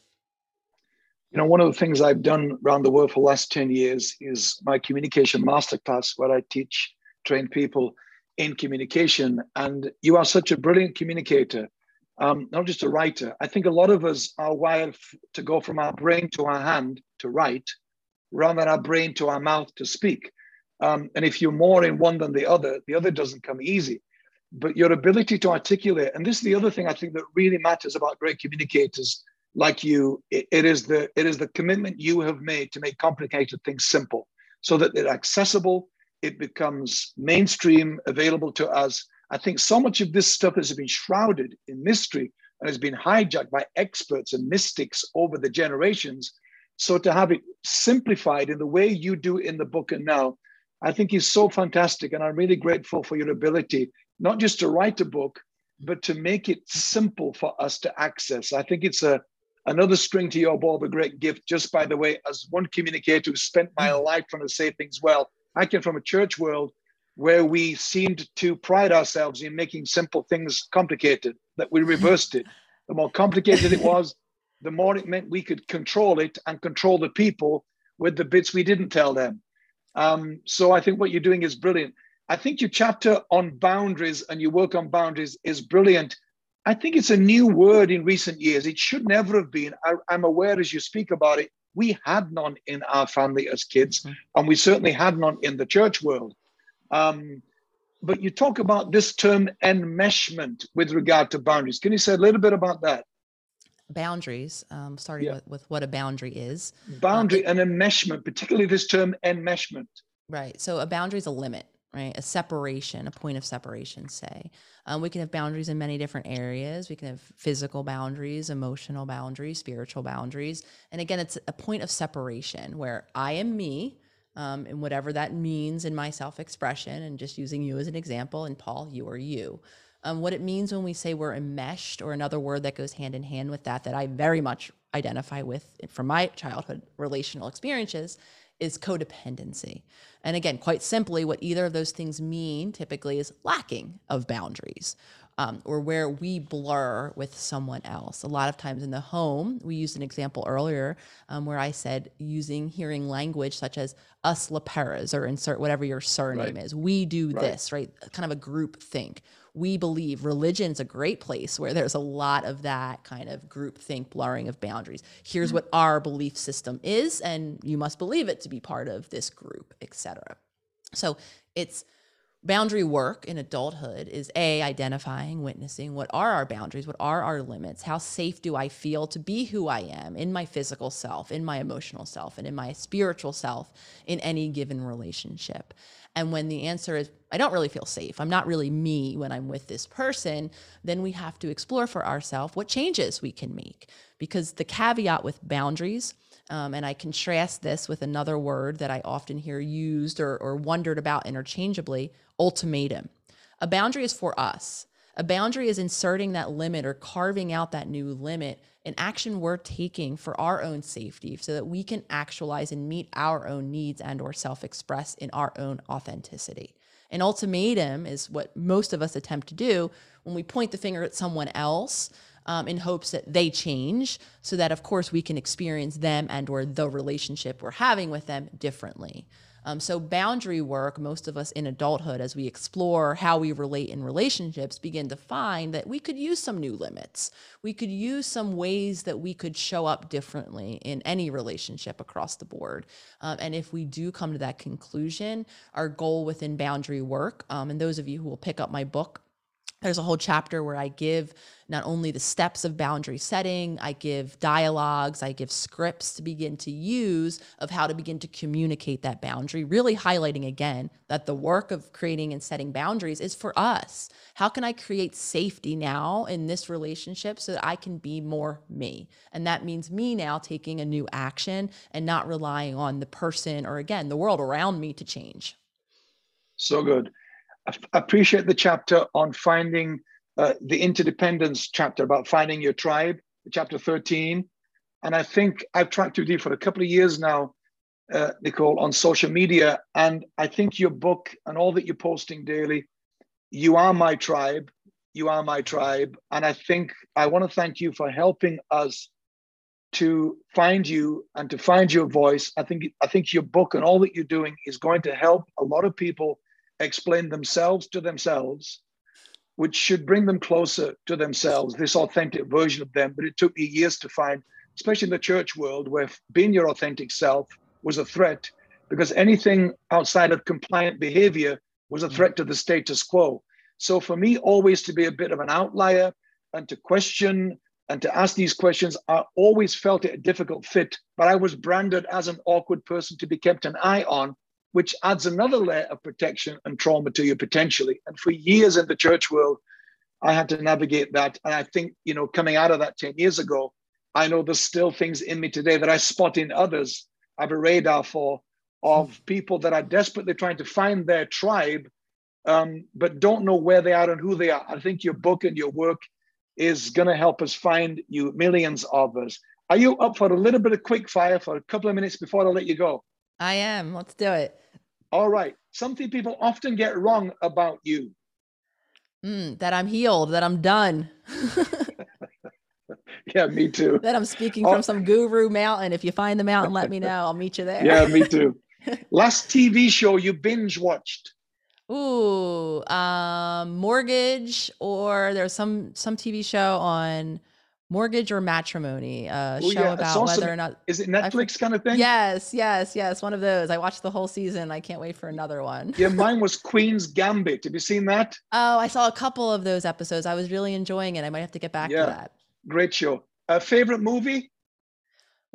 You know, one of the things I've done around the world for the last 10 years is my communication masterclass, where I teach, train people in communication. And you are such a brilliant communicator, um, not just a writer. I think a lot of us are wired to go from our brain to our hand to write, rather than our brain to our mouth to speak. Um, and if you're more in one than the other, the other doesn't come easy. But your ability to articulate, and this is the other thing I think that really matters about great communicators like you, it, it is the it is the commitment you have made to make complicated things simple, so that they're accessible, it becomes mainstream, available to us. I think so much of this stuff has been shrouded in mystery and has been hijacked by experts and mystics over the generations. So to have it simplified in the way you do in the book and now, I think is so fantastic. And I'm really grateful for your ability, not just to write a book, but to make it simple for us to access. I think it's a another string to your bow a great gift. Just by the way, as one communicator who spent my mm. life trying to say things well, I came from a church world where we seemed to pride ourselves in making simple things complicated, that we reversed it. The more complicated it was, the more it meant we could control it and control the people with the bits we didn't tell them. Um, so I think what you're doing is brilliant. I think your chapter on boundaries and your work on boundaries is brilliant. I think it's a new word in recent years. It should never have been. I, am aware as you speak about it, we had none in our family as kids, mm-hmm. and we certainly had none in the church world. Um, but you talk about this term enmeshment with regard to boundaries. Can you say a little bit about that? Boundaries, um, starting yeah. with, with, what a boundary is. Boundary um, and enmeshment, particularly this term enmeshment. Right. So a boundary is a limit, right? A separation, a point of separation, say. Um, we can have boundaries in many different areas. We can have physical boundaries, emotional boundaries, spiritual boundaries. And again, it's a point of separation where I am me, um, and whatever that means in my self expression, and just using you as an example, and Paul, you are you. Um, what it means when we say we're enmeshed, or another word that goes hand in hand with that, that I very much identify with from my childhood relational experiences, is codependency. And again, quite simply, what either of those things mean typically is lacking of boundaries. Um, or where we blur with someone else. A lot of times in the home, we used an example earlier um, where I said using hearing language such as us LePeras or insert whatever your surname right. is. We do right. this, right? Kind of a group think we believe religion's a great place where there's a lot of that kind of group think blurring of boundaries. Here's what mm-hmm. our belief system is, and you must believe it to be part of this group, etc. So it's boundary work in adulthood is a identifying witnessing what are our boundaries what are our limits how safe do i feel to be who i am in my physical self in my emotional self and in my spiritual self in any given relationship and when the answer is, I don't really feel safe, I'm not really me when I'm with this person, then we have to explore for ourselves what changes we can make. Because the caveat with boundaries, um, and I contrast this with another word that I often hear used or, or wondered about interchangeably ultimatum. A boundary is for us. A boundary is inserting that limit or carving out that new limit, an action we're taking for our own safety so that we can actualize and meet our own needs and or self-express in our own authenticity. An ultimatum is what most of us attempt to do when we point the finger at someone else um, in hopes that they change so that of course we can experience them and or the relationship we're having with them differently. Um, so, boundary work, most of us in adulthood, as we explore how we relate in relationships, begin to find that we could use some new limits. We could use some ways that we could show up differently in any relationship across the board. Um, and if we do come to that conclusion, our goal within boundary work, um, and those of you who will pick up my book, there's a whole chapter where I give not only the steps of boundary setting, I give dialogues, I give scripts to begin to use of how to begin to communicate that boundary, really highlighting again that the work of creating and setting boundaries is for us. How can I create safety now in this relationship so that I can be more me? And that means me now taking a new action and not relying on the person or again, the world around me to change. So good. I appreciate the chapter on finding uh, the interdependence chapter about finding your tribe, chapter 13. And I think I've tracked you for a couple of years now. uh, Nicole, on social media. And I think your book and all that you're posting daily, you are my tribe. You are my tribe. And I think I want to thank you for helping us to find you and to find your voice. I think I think your book and all that you're doing is going to help a lot of people explain themselves to themselves, which should bring them closer to themselves, this authentic version of them. But it took me years to find, especially in the church world, where being your authentic self was a threat because anything outside of compliant behavior was a threat to the status quo. So for me, always to be a bit of an outlier and to question and to ask these questions, I always felt it a difficult fit, but I was branded as an awkward person to be kept an eye on, which adds another layer of protection and trauma to you potentially. And for years in the church world, I had to navigate that. And I think, you know, coming out of that 10 years ago, I know there's still things in me today that I spot in others. I have a radar for of people that are desperately trying to find their tribe, um, but don't know where they are and who they are. I think your book and your work is going to help us find you millions of us. Are you up for a little bit of quick fire for a couple of minutes before I let you go? I am. Let's do it. All right. Something people often get wrong about you. Mm, that I'm healed, that I'm done. yeah, me too. that I'm speaking oh. from some guru mountain. If you find the mountain, let me know. I'll meet you there. yeah, me too. Last TV show you binge watched? Ooh, um, mortgage, or there's some some TV show on mortgage or matrimony. A Ooh, show yeah. about whether or not is it Netflix kind of thing. Yes, yes, yes. One of those. I watched the whole season. I can't wait for another one. yeah, mine was Queen's Gambit. Have you seen that? Oh, I saw a couple of those episodes. I was really enjoying it. I might have to get back yeah. to that. Great show. A favorite movie?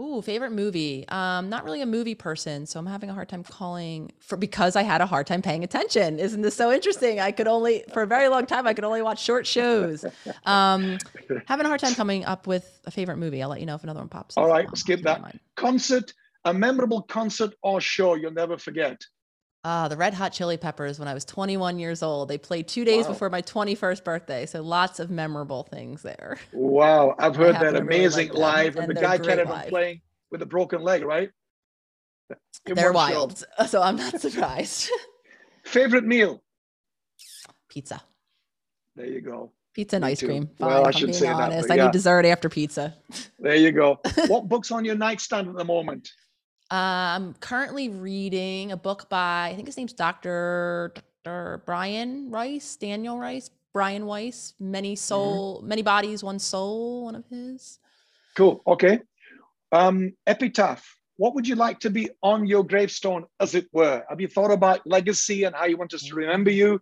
Ooh, favorite movie. Um, not really a movie person, so I'm having a hard time calling for because I had a hard time paying attention. Isn't this so interesting? I could only for a very long time I could only watch short shows. Um, having a hard time coming up with a favorite movie. I'll let you know if another one pops. All right, skip that. Concert, a memorable concert or show you'll never forget. Ah, the Red Hot Chili Peppers when I was 21 years old. They played two days wow. before my 21st birthday. So lots of memorable things there. Wow. I've heard that amazing really live. And, and the guy carried on playing with a broken leg, right? In they're wild. Show. So I'm not surprised. Favorite meal? Pizza. There you go. Pizza and Me ice too. cream. Fine, well, I should say honest. that. Yeah. I need dessert after pizza. There you go. what book's on your nightstand at the moment? I'm currently reading a book by I think his name's Dr. Dr. Brian Rice, Daniel Rice, Brian Weiss, Many mm-hmm. Soul, mm-hmm. Many Bodies, One Soul, one of his. Cool. Okay. Um, epitaph. What would you like to be on your gravestone, as it were? Have you thought about legacy and how you want us to remember you?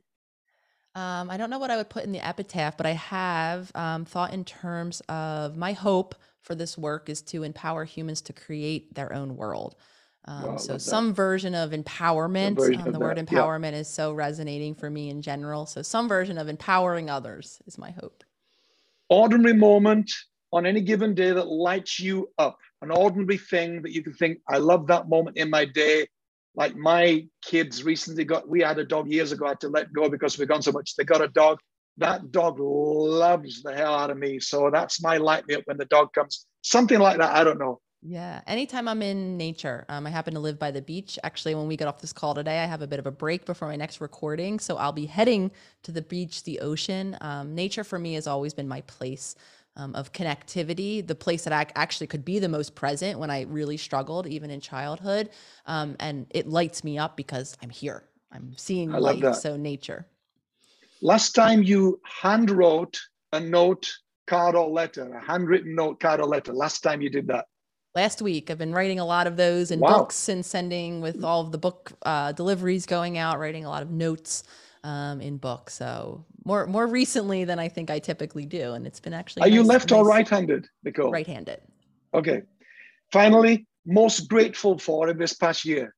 Um, I don't know what I would put in the epitaph, but I have um, thought in terms of my hope for this work is to empower humans to create their own world. Um, wow, so some version of empowerment. Version um, the of word that. empowerment yeah. is so resonating for me in general. So some version of empowering others is my hope. Ordinary moment on any given day that lights you up. An ordinary thing that you can think, I love that moment in my day. Like my kids recently got, we had a dog years ago, I had to let go because we've gone so much. They got a dog that dog loves the hell out of me. So that's my light me up when the dog comes. Something like that. I don't know. Yeah. Anytime I'm in nature, um, I happen to live by the beach. Actually, when we get off this call today, I have a bit of a break before my next recording. So I'll be heading to the beach, the ocean. Um, nature for me has always been my place um, of connectivity, the place that I actually could be the most present when I really struggled, even in childhood. Um, and it lights me up because I'm here. I'm seeing life. So nature. Last time you hand wrote a note, card, or letter, a handwritten note, card, or letter. Last time you did that. Last week, I've been writing a lot of those in wow. books and sending with all of the book uh, deliveries going out, writing a lot of notes um, in books. So more more recently than I think I typically do, and it's been actually. Are nice, you left nice. or right-handed, Nicole? Right-handed. Okay. Finally, most grateful for in this past year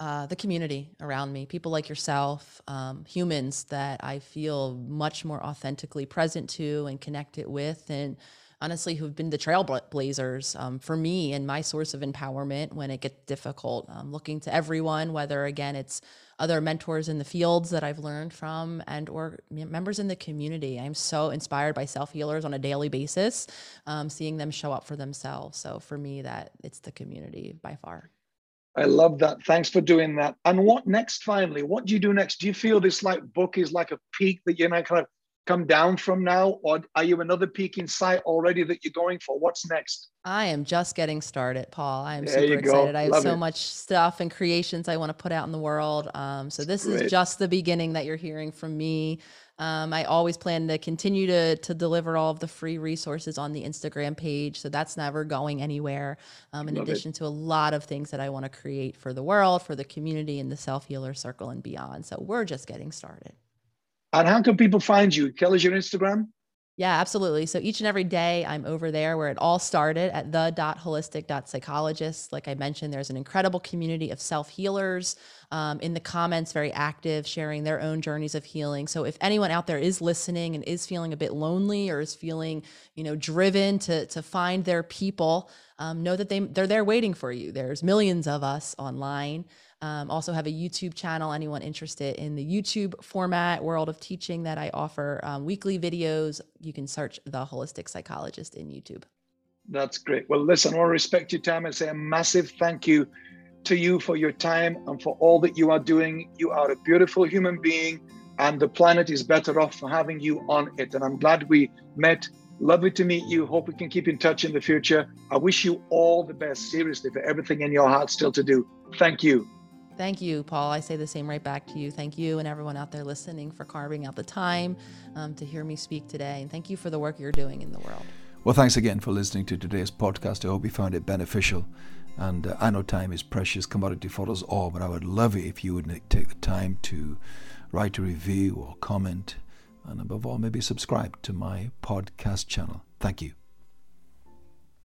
uh, the community around me, people like yourself, um, humans that I feel much more authentically present to and connected with, and honestly, who've been the trailblazers um, for me and my source of empowerment when it gets difficult. Um, looking to everyone, whether again it's other mentors in the fields that I've learned from, and or members in the community. I'm so inspired by self healers on a daily basis, um, seeing them show up for themselves. So for me, that it's the community by far. I love that. Thanks for doing that. And what next? Finally, what do you do next? Do you feel this like book is like a peak that you're now kind of come down from now, or are you another peak in sight already that you're going for? What's next? I am just getting started, Paul. I am There super excited. I have Love so it. much stuff and creations I want to put out in the world. Um, so this Great. is just the beginning that you're hearing from me. Um, I always plan to continue to to deliver all of the free resources on the Instagram page, so that's never going anywhere. Um, in Love it. addition to a lot of things that I want to create for the world, for the community, and the self healer circle and beyond. So we're just getting started. And how can people find you? Tell us your Instagram. Yeah, absolutely. So each and every day I'm over there where it all started at the.holistic.psychologist. Like I mentioned, there's an incredible community of self healers um, in the comments, very active, sharing their own journeys of healing. So if anyone out there is listening and is feeling a bit lonely or is feeling, you know, driven to to find their people, um, know that they they're there waiting for you. There's millions of us online. Um, also have a YouTube channel. Anyone interested in the YouTube format, world of teaching that I offer um, weekly videos, you can search the holistic psychologist in YouTube. That's great. Well, listen, I want to respect your time and say a massive thank you to you for your time and for all that you are doing. You are a beautiful human being, and the planet is better off for having you on it. And I'm glad we met. Lovely to meet you. Hope we can keep in touch in the future. I wish you all the best, seriously, for everything in your heart still to do. Thank you. Thank you, Paul. I say the same right back to you. Thank you and everyone out there listening for carving out the time um, to hear me speak today. And thank you for the work you're doing in the world. Well, thanks again for listening to today's podcast. I hope you found it beneficial. And uh, I know time is precious commodity for us all, but I would love it if you would take the time to write a review or comment, and above all, maybe subscribe to my podcast channel. Thank you.